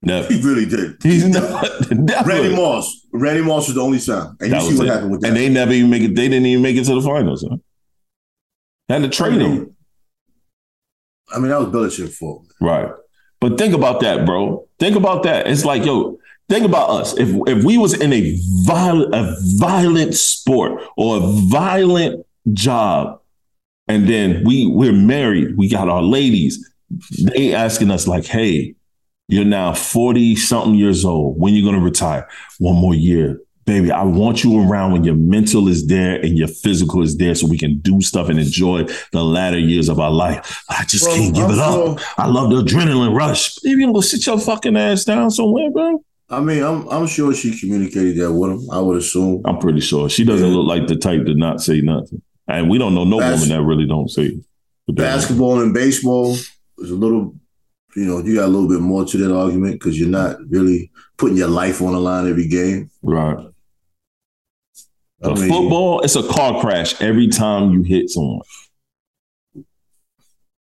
Never. He really did. He's not never. Randy Moss. Randy Moss was the only sign. And That you see what it. happened with that. And they never even make it, they didn't even make it to the finals. Huh? Had to trade him. I mean, that was Belichick's fault. Right. But think about that, bro. Think about that. It's like, yo, think about us. If if we was in a violent a violent sport or a violent job, and then we we're married, we got our ladies, they asking us like, hey, you're now 40 something years old. When you gonna retire? One more year. Baby, I want you around when your mental is there and your physical is there so we can do stuff and enjoy the latter years of our life. I just Bro, can't give I'm it up. sure- I love the adrenaline rush. Maybe you gonna go sit your fucking ass down somewhere, bro. I mean, I'm I'm sure she communicated that with him. I would assume. I'm pretty sure she doesn't Yeah. look like the type to not say nothing. And we don't know no Bas- woman that really don't say. Basketball and baseball is a little, you know, you got a little bit more to that argument because you're not really putting your life on the line every game. Right. The mean, football, it's a car crash every time you hit someone.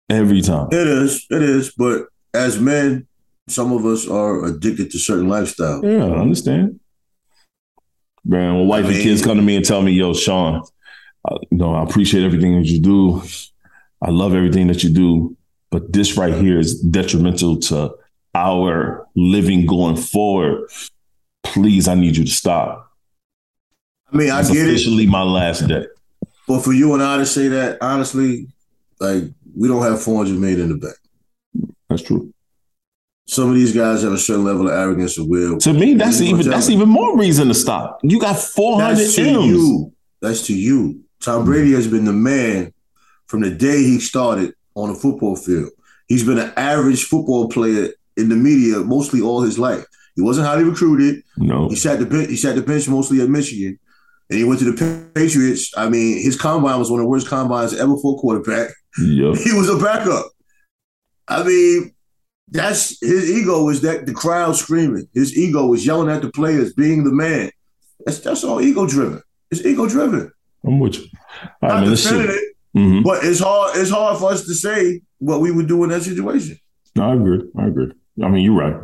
Every time. It is, it is. But as men, some of us are addicted to certain lifestyle. Yeah, I understand. Man, when wife I and kids come to me and tell me, yo, Sean, I, you know, I appreciate everything that you do. I love everything that you do. But this right here is detrimental to our living going forward. Please, I need you to stop. I mean, I get it. officially my last day. But for you and I to say that, honestly, like we don't have 400 million in the bank. That's true. Some of these guys have a certain level of arrogance and will. To me, that's even that's even more reason to stop. You got 400 That's to M's. you. That's to you. Tom mm-hmm. Brady has been the man from the day he started on the football field. He's been an average football player in the media mostly all his life. He wasn't highly recruited. No. He sat the bench. He sat the bench mostly at Michigan, and he went to the Patriots. I mean, his combine was one of the worst combines ever for a quarterback. Yep. He was a backup. I mean, that's his ego was that the crowd screaming. His ego was yelling at the players, being the man. That's that's all ego driven. It's ego driven. I'm with you. All right, Not man. Defending it, Mhm. but it's hard. It's hard for us to say what we would do in that situation. No, I agree. I agree. I mean, you're right.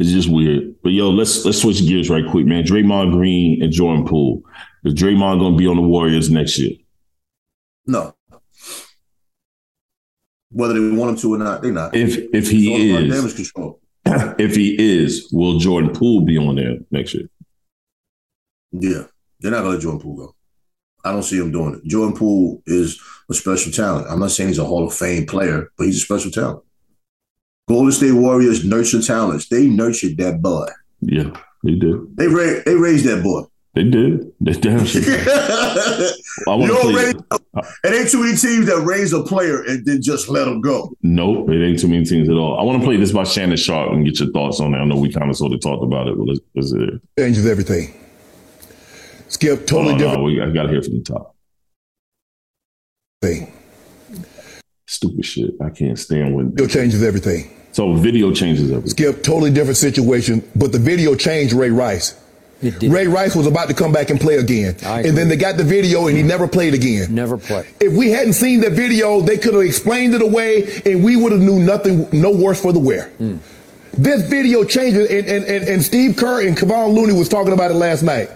It's just weird. But yo, let's let's switch gears right quick, man. Draymond Green and Jordan Poole. Is Draymond gonna be on the Warriors next year? No, whether they want him to or not, they're not. If if he is, damage control. if he is, will Jordan Poole be on there next year? Yeah, they're not gonna let Jordan Poole go. I don't see him doing it. Jordan Poole is a special talent. I'm not saying he's a Hall of Fame player, but he's a special talent. Golden State Warriors nurture talents. They nurtured that boy. Yeah, they did. They ra- they raised that boy. They did. They damn sure. did. I you want to don't play. raise, it ain't too many teams that raise a player and then just let him go. Nope, it ain't too many teams at all. I want to play this by Shannon Sharpe and get your thoughts on it. I know we kind of sort of talked about it, but let's, let's hear it. changes everything. Skip, oh, totally Oh, no, different we, I got to hear from the top. thing. Stupid shit. I can't stand when. Video changes everything. So video changes everything. Skip, totally different situation, but the video changed Ray Rice. Ray Rice was about to come back and play again. And then they got the video and he never played again. Never played. If we hadn't seen the video, they could have explained it away and we would have knew nothing, no worse for the wear. Hmm. This video changes, and, and, and, and Steve Kerr and Kevon Looney was talking about it last night.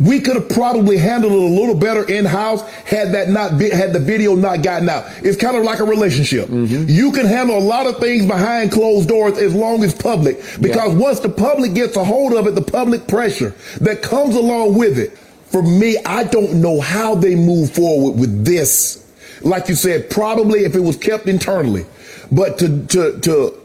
We could have probably handled it a little better in house had that not be, had the video not gotten out. It's kind of like a relationship. Mm-hmm. You can handle a lot of things behind closed doors as long as public, because once the public gets a hold of it, the public pressure that comes along with it. For me, I don't know how they move forward with this. Like you said, probably if it was kept internally, but to to to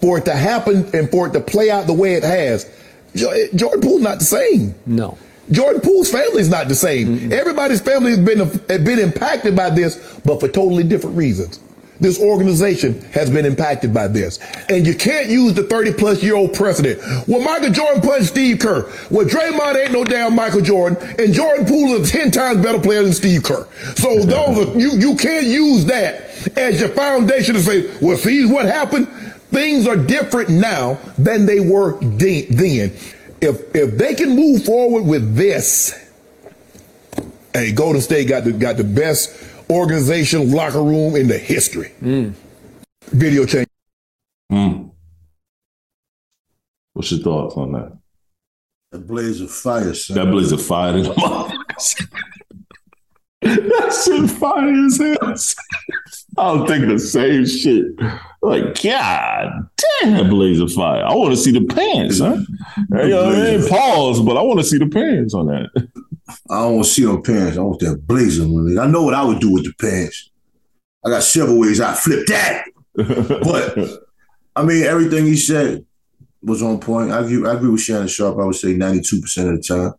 for it to happen and for it to play out the way it has, Jordan Poole's not the same. No. Jordan Poole's family is not the same. Mm-hmm. Everybody's family has been been impacted by this, but for totally different reasons. This organization has been impacted by this. And you can't use the 30 plus year old precedent. Well, Michael Jordan punched Steve Kerr. Well, Draymond ain't no damn Michael Jordan, and Jordan Poole is 10 times better player than Steve Kerr. So those are, you, you can't use that as your foundation to say, well, see what happened? Things are different now than they were de- then. If if they can move forward with this, hey, Golden State got the got the best organization locker room in the history. Video change. Hmm. What's your thoughts on that? That blaze of fire, son. That blaze of fire in the motherfuckers. That shit fire as hell. I don't think the same shit. Like, God damn, that blaze of fire. I want to see the pants, huh? You know, it ain't pause, but I want to see the pants on that. I don't want to see them pants. I want that blazer. I know what I would do with the pants. I got several ways I flip that. But I mean, everything he said was on point. I agree, I agree with Shannon Sharpe. I would say 92% of the time.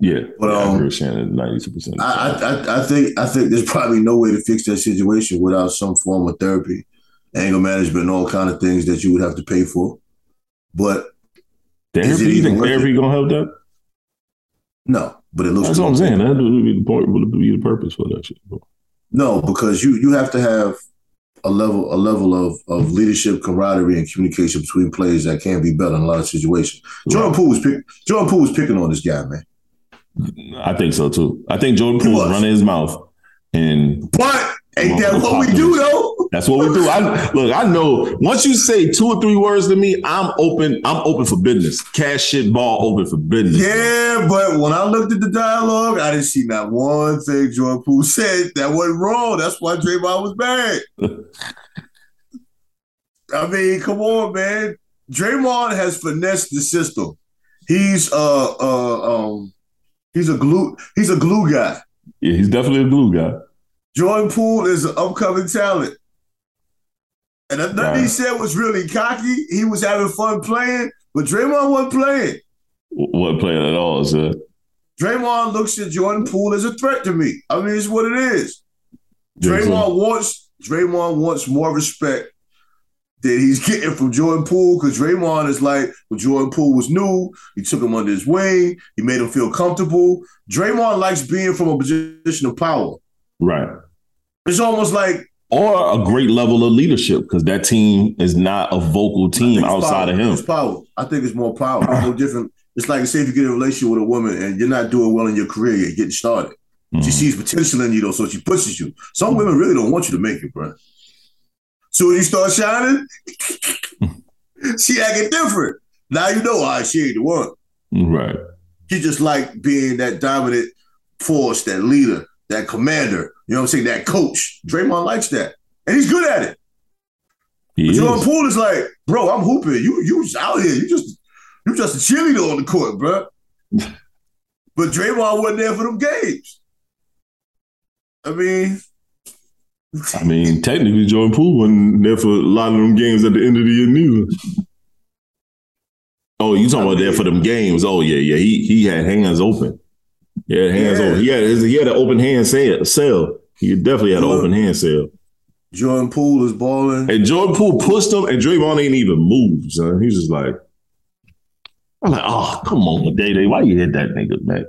Yeah, But, yeah, I um, agree with Shannon, 92%. I, I, I, I think I think there's probably no way to fix that situation without some form of therapy, anger management, and all kind of things that you would have to pay for. But is therapy, it you even think worth therapy gonna help that? no, but it looks That's what I'm saying. That would be the point, would be the purpose for that shit. No, because you you have to have a level a level of of leadership, camaraderie, and communication between players that can't be better in a lot of situations. Jordan Poole was pick, Jordan Poole was picking on this guy, man. I think so too. I think Jordan Poole was was. running his mouth, and But ain't that what we do though? that's what we do. I look. I know once you say two or three words to me, I'm open. I'm open for business. Cash shit ball open for business. Yeah, but when I looked at the dialogue, I didn't see not one thing Jordan Poole said that wasn't wrong. That's why Draymond was bad. I mean, come on, man. Draymond has finessed the system. He's uh uh um he's a glue he's a glue guy. Yeah, he's definitely a glue guy. Jordan Poole is an upcoming talent. And nothing he said was really cocky. He was having fun playing, but Draymond wasn't playing. Wasn't playing at all. So Draymond looks at Jordan Poole as a threat to me. I mean, it's what it is. Draymond wants Draymond wants more respect that he's getting from Jordan Poole because Draymond is like when Jordan Poole was new, he took him under his wing, he made him feel comfortable. Draymond likes being from a position of power. right. It's almost like Or a great level of leadership because that team is not a vocal team outside power. of him. It's power. I think it's more power. It's no different. It's like say if you get in a relationship with a woman and you're not doing well in your career, you're getting started. She Mhm. sees potential in you though, so she pushes you. Some women really don't want you to make it, bro. So when you start shining, she acting different. Now you know why she ain't the one. Right. She just like being that dominant force, that leader, that commander. You know what I'm saying? That coach. Draymond likes that, and he's good at it. He But is. Jordan Poole is like, bro, I'm hooping. You you just out here. You just you just a cheerleader on the court, bro. but Draymond wasn't there for them games. I mean, I mean, technically, Jordan Poole wasn't there for a lot of them games at the end of the year, neither. Oh, you talking about there for them games? Oh yeah, yeah. He he had hands open. Yeah, hands Yeah. open. He had his, he had an open hand sale. sale. He definitely had an open hand sale. Jordan Poole is balling. And Jordan Poole pushed him, and Draymond ain't even moved. Son. He's just like, I'm like, oh, come on, Day Day, why you hit that nigga, man?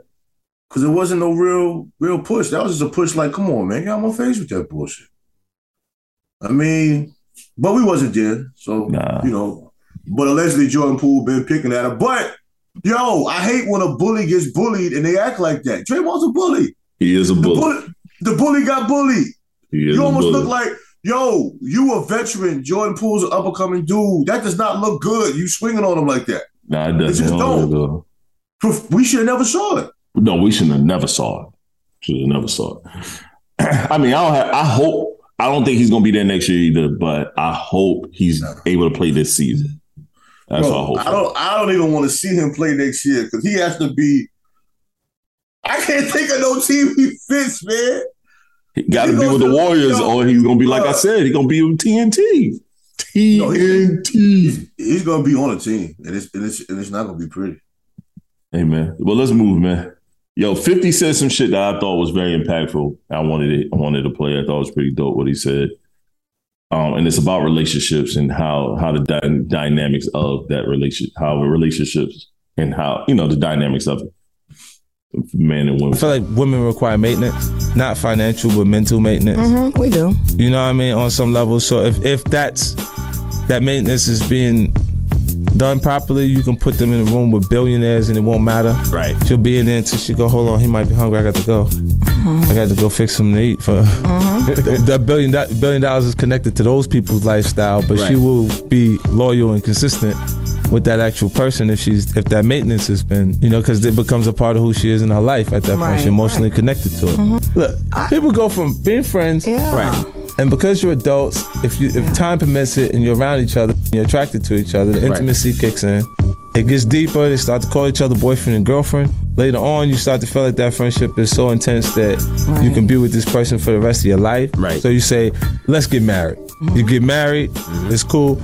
Because it wasn't no real, real push. That was just a push like, come on, man, get out my face with that bullshit. I mean, but we wasn't there. So, Nah. you know, but allegedly Jordan Poole been picking at him. But, yo, I hate when a bully gets bullied and they act like that. Draymond's a bully. He is a The bully. bully, the bully got bullied. He is You a almost bully. look like yo, you a veteran. Jordan Poole's an up and coming dude. That does not look good. You swinging on him like that. Nah, it It just doesn't. don't. We should have never saw it. No, we shouldn't have never saw it. Should have never saw it. I mean, I don't have, I hope I don't think he's gonna be there next year either, but I hope he's able to play this season. That's Bro, I hope. I don't. I don't even want to see him play next year because he has to be. I can't think of no team he fits, man. He got to He be with the Warriors, or he's gonna be like I said, he's gonna be with TNT. No, he- TNT. He's gonna be on a team, and it's and it's, and it's not gonna be pretty. Hey man, well let's move, man. Yo, Fifty said some shit that I thought was very impactful. I wanted it. I wanted to play. I thought it was pretty dope what he said. Um, and it's about relationships and how how the dy- dynamics of that relationship, how relationships and how you know the dynamics of it, men and women. I feel like women require maintenance, not financial, but mental maintenance. Mm-hmm, we do. You know what I mean? On some level. So if if that's that maintenance is being done properly, you can put them in a room with billionaires and it won't matter. Right. She'll be in there until she go, hold on, he might be hungry. I got to go. Mm-hmm. I got to go fix something to eat for mm-hmm. that billion that billion dollars is connected to those people's lifestyle, but she will be loyal and consistent with that actual person if she's if that maintenance has been you know because it becomes a part of who she is in her life at that point. Right, She's emotionally connected to it. Mm-hmm. Look, people go from being friends, Yeah. right? And because you're adults, if you if time permits it and you're around each other, you're attracted to each other, the intimacy kicks in. It gets deeper. They start to call each other boyfriend and girlfriend. Later on, you start to feel like that friendship is so intense that you can be with this person for the rest of your life. Right. So you say, let's get married. You get married. Mm-hmm. It's cool.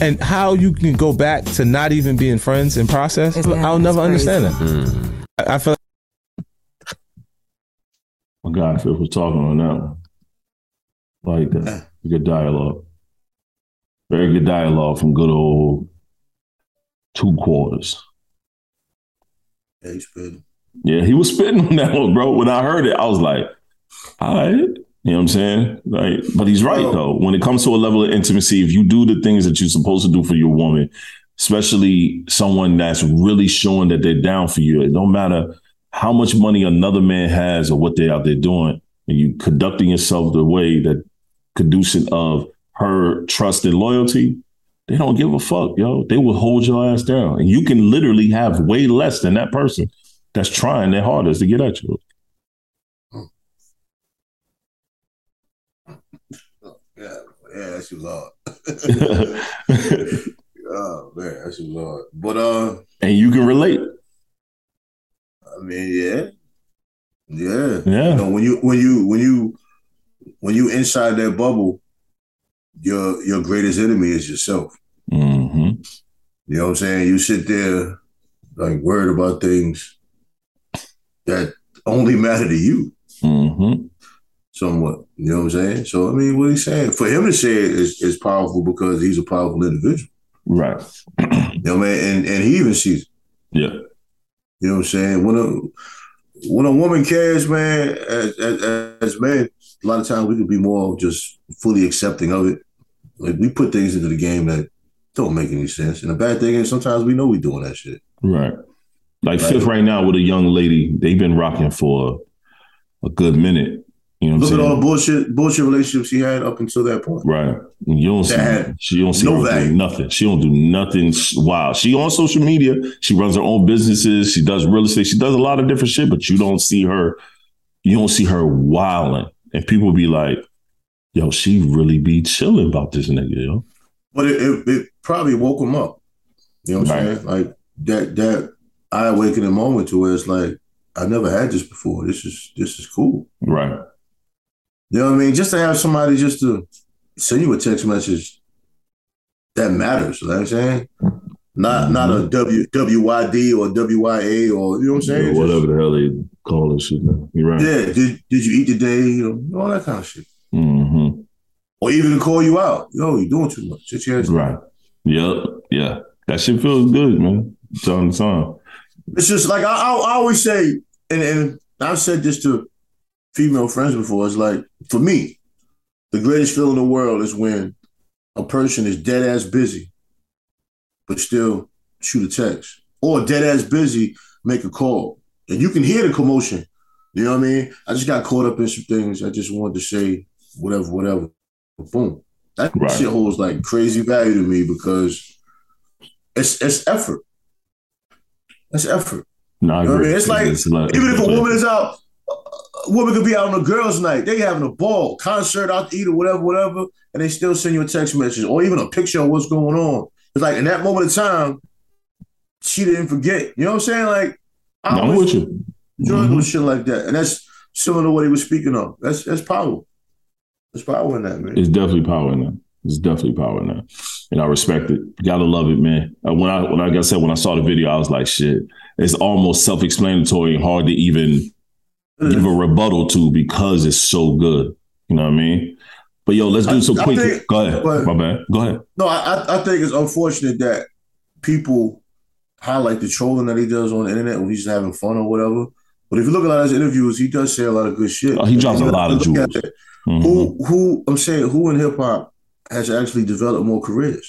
And how you can go back to not even being friends in process, It's- I'll never crazy. understand that. Mm. I I feel My God, Phil was talking on that one. Like that. Good dialogue. Very good dialogue from good old two quarters. Yeah, he's good. Yeah, he was spitting on that one, bro. When I heard it, I was like, all right. You know what I'm saying? Like, but he's right though. When it comes to a level of intimacy, if you do the things that you're supposed to do for your woman, especially someone that's really showing that they're down for you, it don't matter how much money another man has or what they're out there doing, and you conducting yourself the way that conducive of her trust and loyalty, they don't give a fuck, yo. They will hold your ass down. And you can literally have way less than that person that's trying their hardest to get at you. Yeah, yeah, that's your lord. oh man, that's your lord. But uh, and you can relate. I mean, yeah, yeah. Yeah. You know, when you when you when you when you inside that bubble, your your greatest enemy is yourself. hmm You know what I'm saying? You sit there like worried about things that only matter to you hmm somewhat. You know what I'm saying? So I mean, what he's saying for him to say it is, is powerful because he's a powerful individual. Right. You know what I mean? And and he even sees it. Yeah. You know what I'm saying? When a when a woman cares, man, as, as, as men, a lot of times we could be more just fully accepting of it. Like we put things into the game that don't make any sense. And the bad thing is sometimes we know we're doing that shit. Right. Like. Fifth right now with a young lady, they've been rocking for a good minute. You know what Look at all the bullshit bullshit relationships he had up until that point. Right. And you don't see That she don't see no nothing. She don't do nothing wild. She on social media. She runs her own businesses. She does real estate. She does a lot of different shit, but you don't see her, you don't see her wilding. And people be like, yo, she really be chilling about this nigga, yo. But it, it, it probably woke him up. You know what I'm Right. saying? Like that that eye awakening moment to where it's like, I never had this before. This is this is cool. Right. You know what I mean? Just to have somebody just to send you a text message that matters. You know what I'm saying? Not not mm-hmm. a W WYD or WYA or you know what I'm saying? Yeah, whatever the hell they call this shit now. You're right. yeah. Did did you eat today? You know, all that kind of shit. hmm Or even to call you out. Yo, you're doing too much. Sit your. Right. Yep. Yeah. That shit feels good, man. Time to time. It's just like I, I, I always say, and, and I've said this to female friends before. It's like for me, the greatest feeling in the world is when a person is dead ass busy, but still shoot a text, or dead ass busy, make a call, and you can hear the commotion. You know what I mean? I just got caught up in some things. I just wanted to say whatever, whatever. Boom. That Right. shit holds like crazy value to me because it's it's effort. That's effort. No, I You know what I agree. mean? It's like like- even if a woman is out, a woman could be out on a girls' night. They having a ball, concert, out to eat or whatever, whatever, and they still send you a text message or even a picture of what's going on. It's like in that moment of time, she didn't forget. You know what I'm saying? Like I I'm with you. Mhm. doing shit like that, and that's similar to what he was speaking of. That's that's power. There's power in that, man. It's definitely power in that. It's definitely power in that, and I respect it. Gotta love it, man. Uh, When I when like I said when I saw the video, I was like, shit. It's almost self explanatory and hard to even give a rebuttal to because it's so good. You know what I mean? But yo, let's do some I quick. think- Go ahead. but- My bad. Go ahead. No, I- I think it's unfortunate that people highlight the trolling that he does on the internet when he's having fun or whatever. But if you look at a lot of his interviews, he does say a lot of good shit. Oh, he drops a lot of jewels. Mhm. Who who I'm saying who in hip hop has actually developed more careers?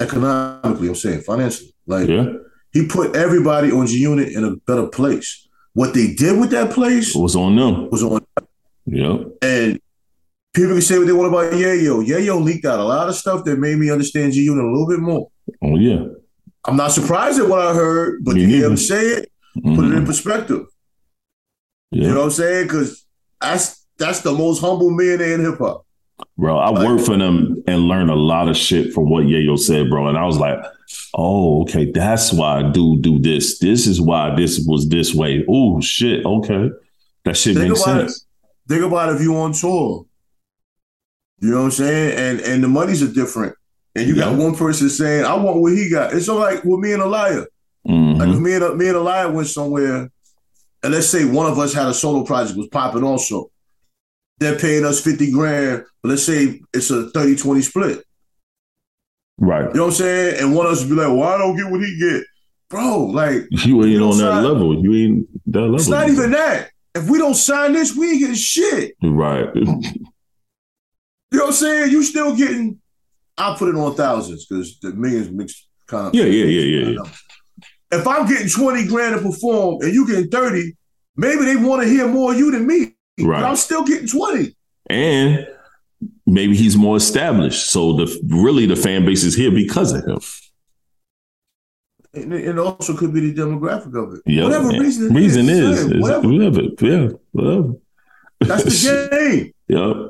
Economically, I'm saying financially. Like Yeah. he put everybody on G Unit in a better place. What they did with that place was on them? was on Yep. and people can say what they want about Yayo. Yayo leaked out a lot of stuff that made me understand G Unit a little bit more. Oh yeah. I'm not surprised at what I heard, but Me to hear neither. him say it, put it in Mhm. perspective. Yeah. You know what I'm saying? Because that's that's the most humble millionaire in hip hop. Bro, I Like- worked for them and learned a lot of shit from what Yayo said, bro. And I was like, oh, okay, that's why I do do this. This is why this was this way. Oh shit, okay. That shit Think makes sense. Think about if you on tour. You know what I'm saying? And and the monies are different. And you got Yeah. one person saying, I want what he got. It's all like with me and Elia. Mhm. Like if me and me and Elia went somewhere, and let's say one of us had a solo project was popping also. They're paying us 50 grand, but let's say it's a 30-20 split. Right. You know what I'm saying? And one of us would be like, well, I don't get what he get. Bro, like, You ain't You on that sign- level. You ain't that level. it's not even that. If we don't sign this, we ain't getting shit. right. You know what I'm saying? You still getting, I'll put it on thousands because the millions mixed kind of. Yeah, yeah, yeah, yeah, If I'm getting 20 grand to perform and you getting 30, maybe they want to hear more of you than me. But I'm still getting 20. And maybe he's more established. So the really the fan base is here because of him. And it also could be the demographic of it. Yeah. Whatever yeah. reason reason is. is, Say it, is whatever. whatever. Yeah, whatever. That's the game. Yeah.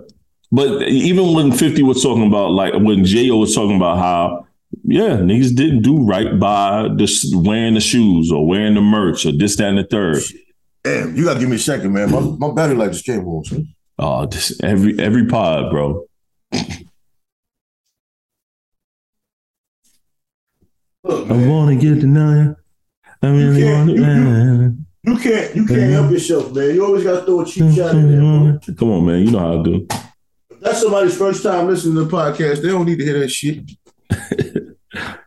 But even when 50 was talking about, like, when J.O. was talking about how, yeah, niggas didn't do right by this wearing the shoes or wearing the merch or this, that, and the third. Damn, you gotta give me a second, man. My, my battery light just came on. son. Oh, this every every pod, bro. Look, I wanna get to know you. I really can't- want you- to. you can't you can't help yourself, man. You always gotta throw a cheap shot in there. bro. Come on, man. You know how I do. That's somebody's first time listening to the podcast, they don't need to hear that shit.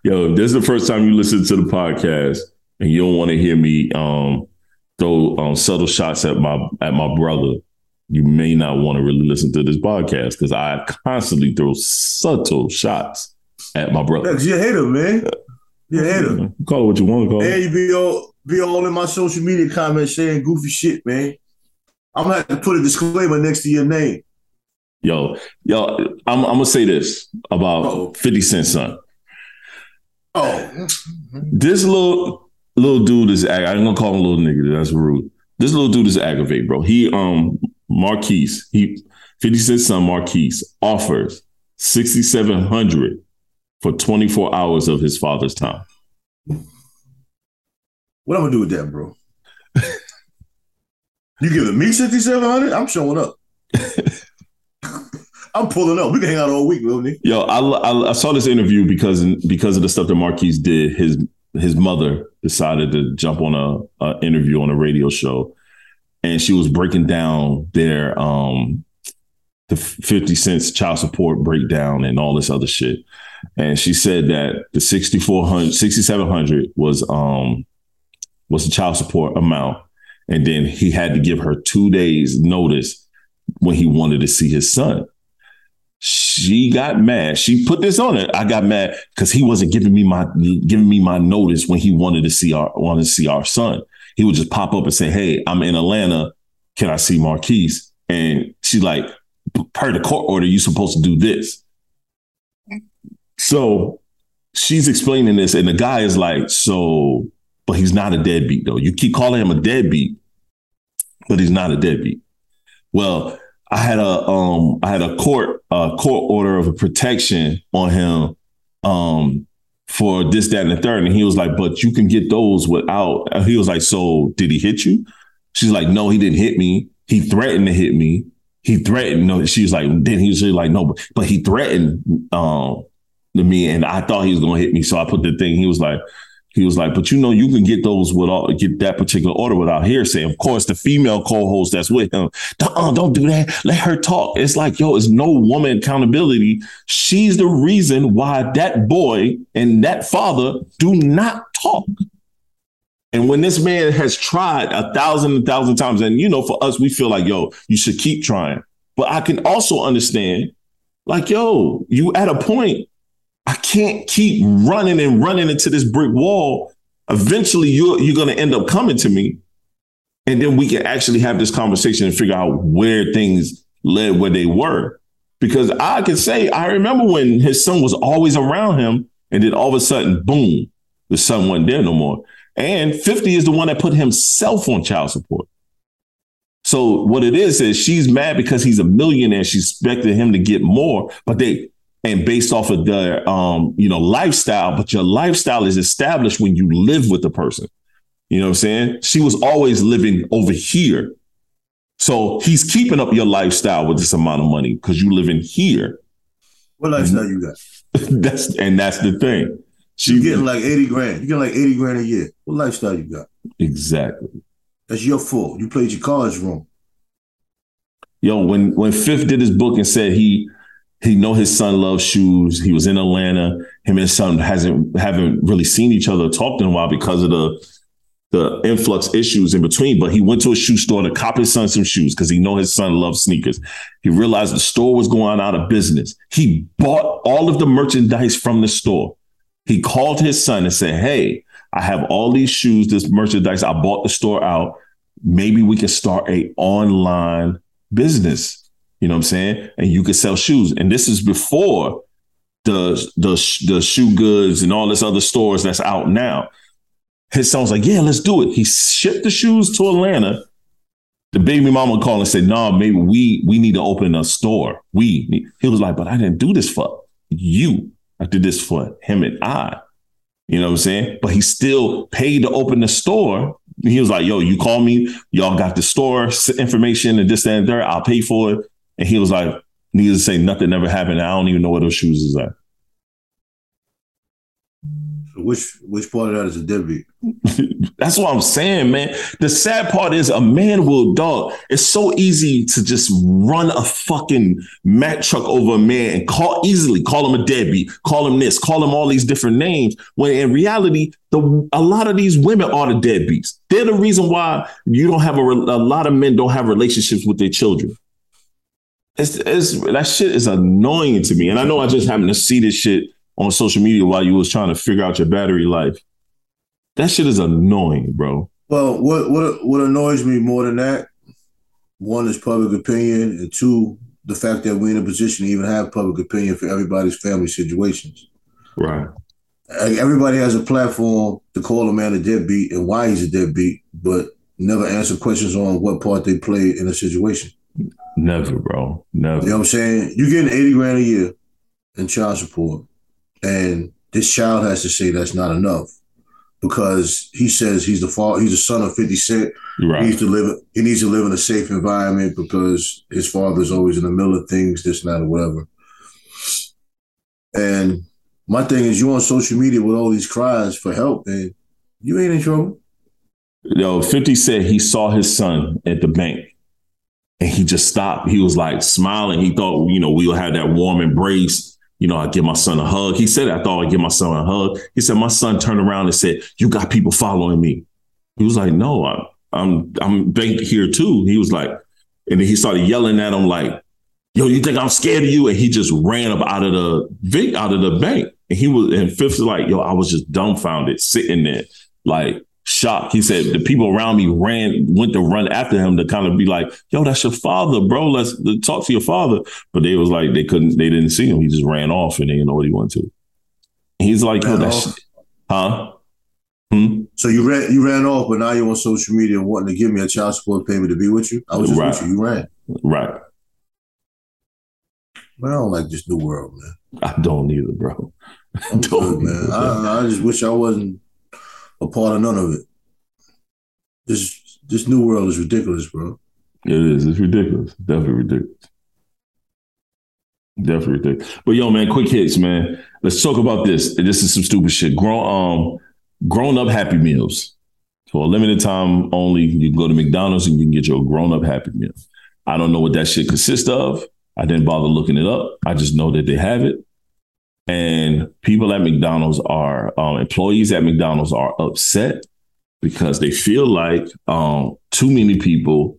Yo, if this is the first time you listen to the podcast and you don't want to hear me um, throw um, subtle shots at my at my brother, you may not want to really listen to this podcast because I constantly throw subtle shots at my brother. 'cause you're him, man. You're a hater. Call it what you want to call And it. you be all be all in my social media comments saying goofy shit, man. I'm gonna have to put a disclaimer next to your name. Yo, yo, I'm, I'm gonna say this about Uh-oh. 50 Cent son. Oh, This little little dude is ag- I'm gonna call him little nigga. That's rude. This little dude is aggravate, bro. He um Marquise, he 50 Cent son Marquise offers 6700 for 24 hours of his father's time. what I'm gonna do with that, bro? you giving me 6700? I'm showing up. I'm pulling up. We can hang out all week, little nigga. Yo, I, I, I saw this interview because because of the stuff that Marquise did. His his mother decided to jump on a, a interview on a radio show, and she was breaking down their um the fifty cents child support breakdown and all this other shit. And she said that the 6400 6700 was um was the child support amount, and then he had to give her two days notice when he wanted to see his son she got mad. She put this on it. I got mad because he wasn't giving me my giving me my notice when he wanted to see our wanted to see our son. He would just pop up and say, "Hey, I'm in Atlanta. Can I see Marquise?" And she's like, per the court order, you're supposed to do this. So she's explaining this, and the guy is like, so, but he's not a deadbeat though. You keep calling him a deadbeat, but he's not a deadbeat. Well, I had a um I had a court court order of protection on him um for this, that, and the third. And he was like, but you can get those without he was like, So did he hit you? She's like, No, he didn't hit me. He threatened to hit me. He threatened. No, she was like, then he was like, no, but, but he threatened um to me, and I thought he was gonna hit me. So I put the thing. He was like, he was like, but you know, you can get those without get that particular order without hearsay. Of course, the female co-host that's with him, don't, uh, don't do that. Let her talk. It's like, yo, it's no woman accountability. She's the reason why that boy and that father do not talk. And when this man has tried a thousand, a thousand times, and you know, for us, we feel like, yo, you should keep trying. But I can also understand, like, yo, you at a point I can't keep running and running into this brick wall. Eventually, you're you're gonna end up coming to me, and then we can actually have this conversation and figure out where things led where they were. Because I can say I remember when his son was always around him, and then all of a sudden, boom, the son wasn't there no more. And 50 is the one that put himself on child support. So what it is is she's mad because he's a millionaire. She expected him to get more, but they and based off of their um, you know, lifestyle, but your lifestyle is established when you live with the person. You know what I'm saying? She was always living over here. So he's keeping up your lifestyle with this amount of money because you live in here. What lifestyle you got? that's and that's the thing. She getting like 80 grand. You getting like 80 grand a year. What lifestyle you got? Exactly. That's your fault. You played your cards wrong. Yo, when when Fifth did his book and said he he know his son loves shoes. He was in Atlanta. Him and his son hasn't haven't really seen each other, talked in a while because of the the influx issues in between. But he went to a shoe store to cop his son some shoes because he know his son loves sneakers. He realized the store was going out of business. He bought all of the merchandise from the store. He called his son and said, "Hey, I have all these shoes, this merchandise. I bought the store out. Maybe we can start a online business." You know what I'm saying? And you could sell shoes. And this is before the the the shoe goods and all this other stores that's out now. His son was like, "Yeah, let's do it." He shipped the shoes to Atlanta. The baby mama called and said, "No, nah, maybe we we need to open a store." We he was like, "But I didn't do this for you. I did this for him and I." You know what I'm saying? But he still paid to open the store. He was like, "Yo, you call me. Y'all got the store information and this and that. I'll pay for it." And he was like, needless to say, nothing ever happened. I don't even know where those shoes is at. Which which part of that is a deadbeat? That's what I'm saying, man. The sad part is a man will dog. It's so easy to just run a fucking Mack truck over a man and call easily call him a deadbeat, call him this, call him all these different names. When in reality, the a lot of these women are the deadbeats. They're the reason why you don't have a, a lot of men don't have relationships with their children. It's, it's that shit is annoying to me. And I know I just happened to see this shit on social media while you was trying to figure out your battery life. That shit is annoying, bro. Well, what what what annoys me more than that, one is public opinion, and two, the fact that we're in a position to even have public opinion for everybody's family situations. Right. Everybody has a platform to call a man a deadbeat and why he's a deadbeat, but never answer questions on what part they played in a situation. Never, bro. Never. You know what I'm saying? You're getting 80 grand a year in child support. And this child has to say that's not enough because he says he's the father, he's the son of 50 Cent. Right. He needs to live he needs to live in a safe environment because his father's always in the middle of things, this, and that, or whatever. And my thing is you on social media with all these cries for help, and you ain't in trouble. Yo, 50 said he saw his son at the bank and he just stopped. He was like smiling. He thought, you know, we'll have that warm embrace. You know, I give my son a hug. He said, I thought I'd give my son a hug. He said, my son turned around and said, you got people following me. He was like, no, I'm, I'm, I'm banked here too. He was like, and then he started yelling at him like, yo, you think I'm scared of you? And he just ran up out of the out of the bank. And he was, and Fifth was like, yo, I was just dumbfounded sitting there. Like, shocked. He said the people around me ran, went to run after him to kind of be like, "Yo, that's your father, bro. Let's, let's talk to your father." But they was like, they couldn't, they didn't see him. He just ran off and they didn't know what he went to. He's like, "Yo, that's, huh?" Hmm? So you ran you ran off, but now you're on social media wanting to give me a child support payment to be with you. I was just Right. with you. You ran. Right. Man, I don't like this new world, man. I don't either, bro. I'm Don't good, man. I, I just wish I wasn't a part of none of it. This this new world is ridiculous, bro. It is. It's ridiculous. Definitely ridiculous. Definitely ridiculous. But yo, man, quick hits, man. Let's talk about this. This is some stupid shit. Grown um grown up happy meals. For a limited time only, you can go to McDonald's and you can get your grown up happy meal. I don't know what that shit consists of. I didn't bother looking it up. I just know that they have it. And people at McDonald's are um, employees at McDonald's are upset because they feel like um, too many people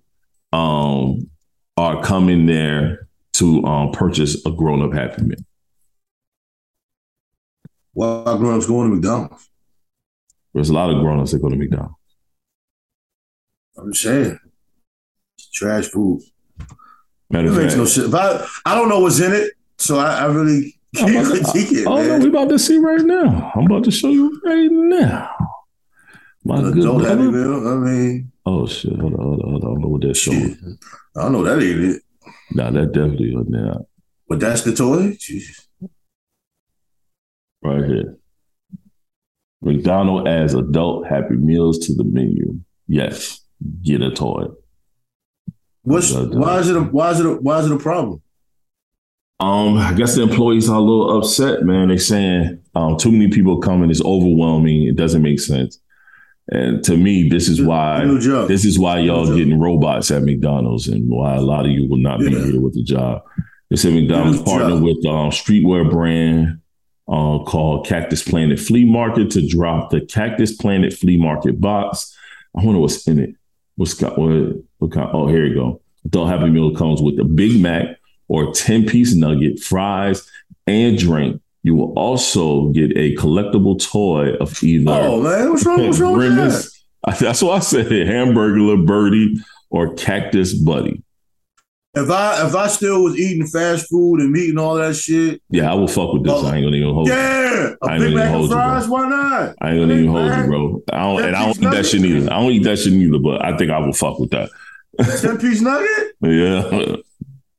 um, are coming there to um, purchase a grown up happy meal. Why are grown ups going to McDonald's? There's a lot of grown ups that go to McDonald's. I'm just saying. It's trash food. Matter It makes fact, no. But I, I don't know what's in it, so I, I really I'm about to- it, oh no, man. we about to see right now. I'm about to show you right now. My good adult happy brother. meal. I mean, Oh shit! Hold on, hold on, hold on. I don't know what that showing. shit. I don't know that ain't it. Nah, that definitely on there. But that's the toy. Jesus. right here. McDonald adds adult happy meals to the menu. Yes, get a toy. What's why is it a why is it a why is it a problem? Um, I guess the employees are a little upset, man. They're saying um, too many people coming is overwhelming. It doesn't make sense. And to me, this is why this is why y'all getting robots at McDonald's and why a lot of you will not be here with the job. They said McDonald's partnered with um, streetwear brand uh, called Cactus Plant Flea Market to drop the Cactus Plant Flea Market box. I wonder what's in it. What's got what? what kind, oh, here you go. Adult Happy Meal comes with a Big Mac or 10 piece nugget, fries, and drink. You will also get a collectible toy of either Oh man, what's wrong? What's wrong with that? That's why I said hamburger Birdie or Cactus Buddy. If I if I still was eating fast food and meat and all that shit, Yeah, I will fuck with this. Oh. I ain't gonna even hold you. yeah, a I ain't gonna hold and you, fries, why not? I ain't gonna even hold you, bro. I don't, and I don't eat that shit neither. I don't eat that shit neither, but I think I will fuck with that. Ten piece nugget, Yeah,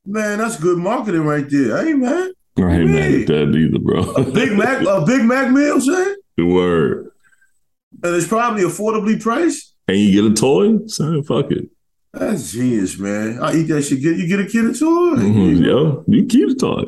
man, that's good marketing right there. Hey man, I ain't mad at that either, bro. a Big Mac, a Big Mac meal, son, the word. and it's probably affordably priced. And you get a toy, son. Fuck it. That's genius, man. I eat that shit. Get you get a kid a toy. Mhm, Yo, you keep the toy.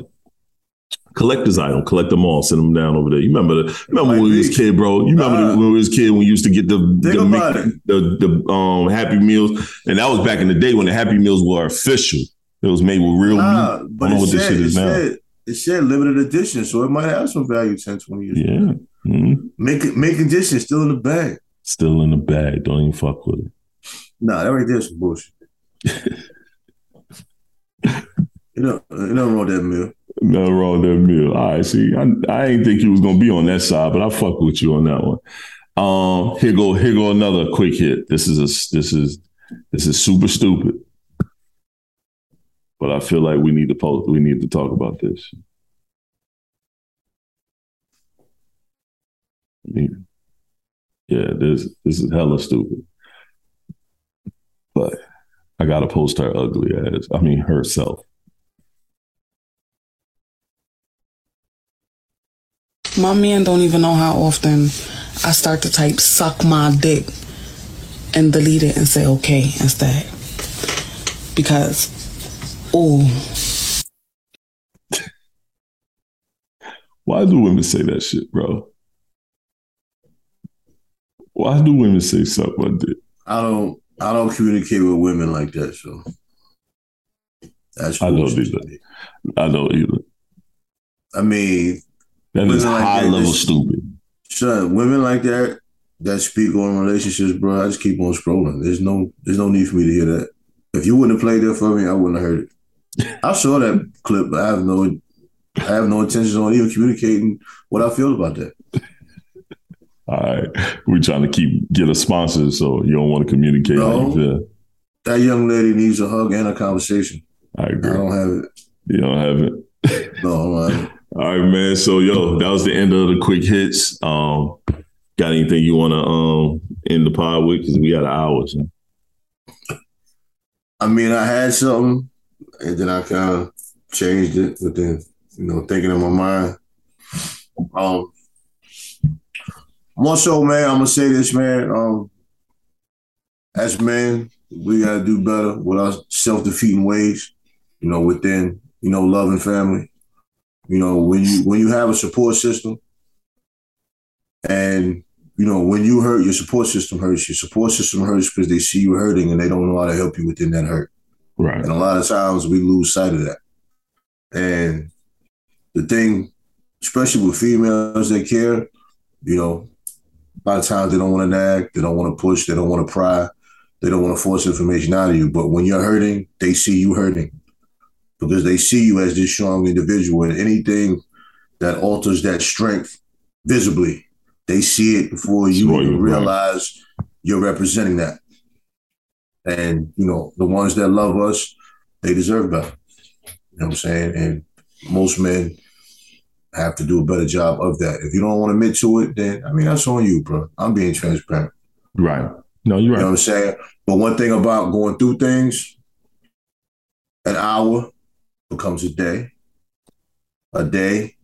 Collector's item, collect them all, send them down over there. You remember the remember when we was kid, bro? You remember Uh, when we was kid when we used to get the the, about Mc- it. the the um Happy Meals, and that was back in the day when the Happy Meals were official. It was made with real Nah, meat. but I don't know it what this said, shit it, is now. said, it said limited edition, so it might have some value 10, 20 years. Yeah, Mhm. Make it make condition still in the bag. still in the bag. Don't even fuck with it. Nah, that right there is some bullshit. you know, you know wrong that meal. Nothing wrong with that meal. All right, see, I, I ain't think you was gonna be on that side, but I fuck with you on that one. Um, here go, here go another quick hit. This is a, this is, this is super stupid, but I feel like we need to post, we need to talk about this. Yeah, this this is hella stupid, but I gotta post her ugly ass. I mean herself. My man don't even know how often I start to type suck my dick and delete it and say okay instead. Because, oh, Why do women say that shit, bro? Why do women say suck like that? I don't I don't communicate with women like that, so that's I don't either. me. I don't either. I mean, That is Women like high that, level stupid. son, women like that that speak on relationships, bro. I just keep on scrolling. There's no there's no need for me to hear that. If you wouldn't have played that for me, I wouldn't have heard it. I saw that clip, but I have no I have no intentions on even communicating what I feel about that. All right. We're trying to keep get a sponsor, so you don't want to communicate No. That young lady needs a hug and a conversation. I I don't have it. You don't have it. No. All right, man. So yo, that was the end of the quick hits. Um, got anything you want to um end the pod with? Because we got an hour. So. I mean, I had something, and then I kind of changed it. Then, you know, thinking in my mind, um, more so, man. I'm gonna say this, man. Um, as men, we gotta do better with our self-defeating ways. You know, within you know love and family. You know, when you when you have a support system, and you know when you hurt, your support system hurts. Your support system hurts because they see you hurting and they don't know how to help you within that hurt. Right. And a lot of times we lose sight of that. And the thing, especially with females that care, you know, a lot of times they don't want to nag, they don't want to push, they don't want to pry, they don't want to force information out of you. But when you're hurting, they see you hurting because they see you as this strong individual. And anything that alters that strength visibly, they see it before you even realize you're representing that. And, you know, the ones that love us, they deserve better. You know what I'm saying? And most men have to do a better job of that. If you don't want to admit to it, then I mean that's on you, bro. I'm being transparent. Right. No, you're right. You know what. I'm saying? But one thing about going through things, an hour becomes a day. A day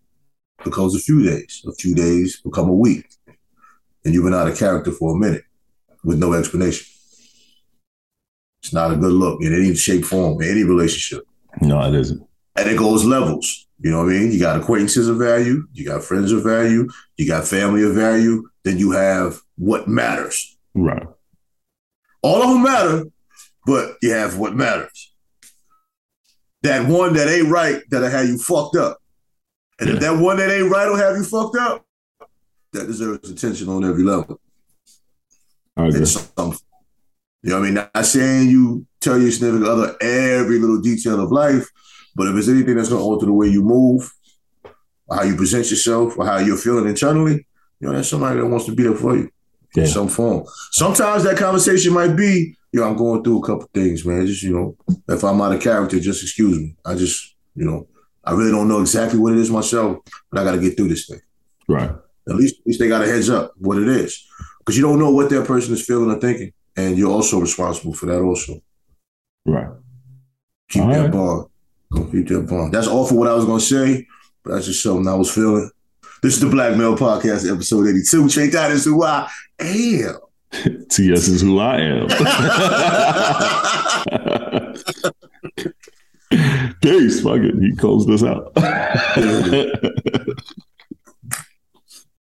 becomes a few days. A few days become a week. And you've been out of character for a minute with no explanation. It's not a good look in any shape, form, in any relationship. No, it isn't. And it goes levels. You know what I mean? You got acquaintances of value, you got friends of value, you got family of value, then you have what matters. Right. All of them matter, but you have what matters. That one that ain't right that'll have you fucked up. And if that one that ain't right will have you fucked up, that deserves attention on every level. I agree. You know what I mean? Not saying you tell your significant other every little detail of life, but if it's anything that's going to alter the way you move, or how you present yourself, or how you're feeling internally, you know, that's somebody that wants to be there for you Yeah. in some form. Sometimes that conversation might be, you know, I'm going through a couple things, man. Just, you know, if I'm out of character, just excuse me. I just, you know, I really don't know exactly what it is myself, but I got to get through this thing. Right. At least, at least they got a heads up what it is, because you don't know what that person is feeling or thinking, and you're also responsible for that. Also, Right. keep All that right. bond. Keep that bond. That's all for what I was gonna say, but that's just something I was feeling. This is the Black Male Podcast, episode 82. Check that is who I am. TS is who I am. Peace. Fuck it. He closed us out.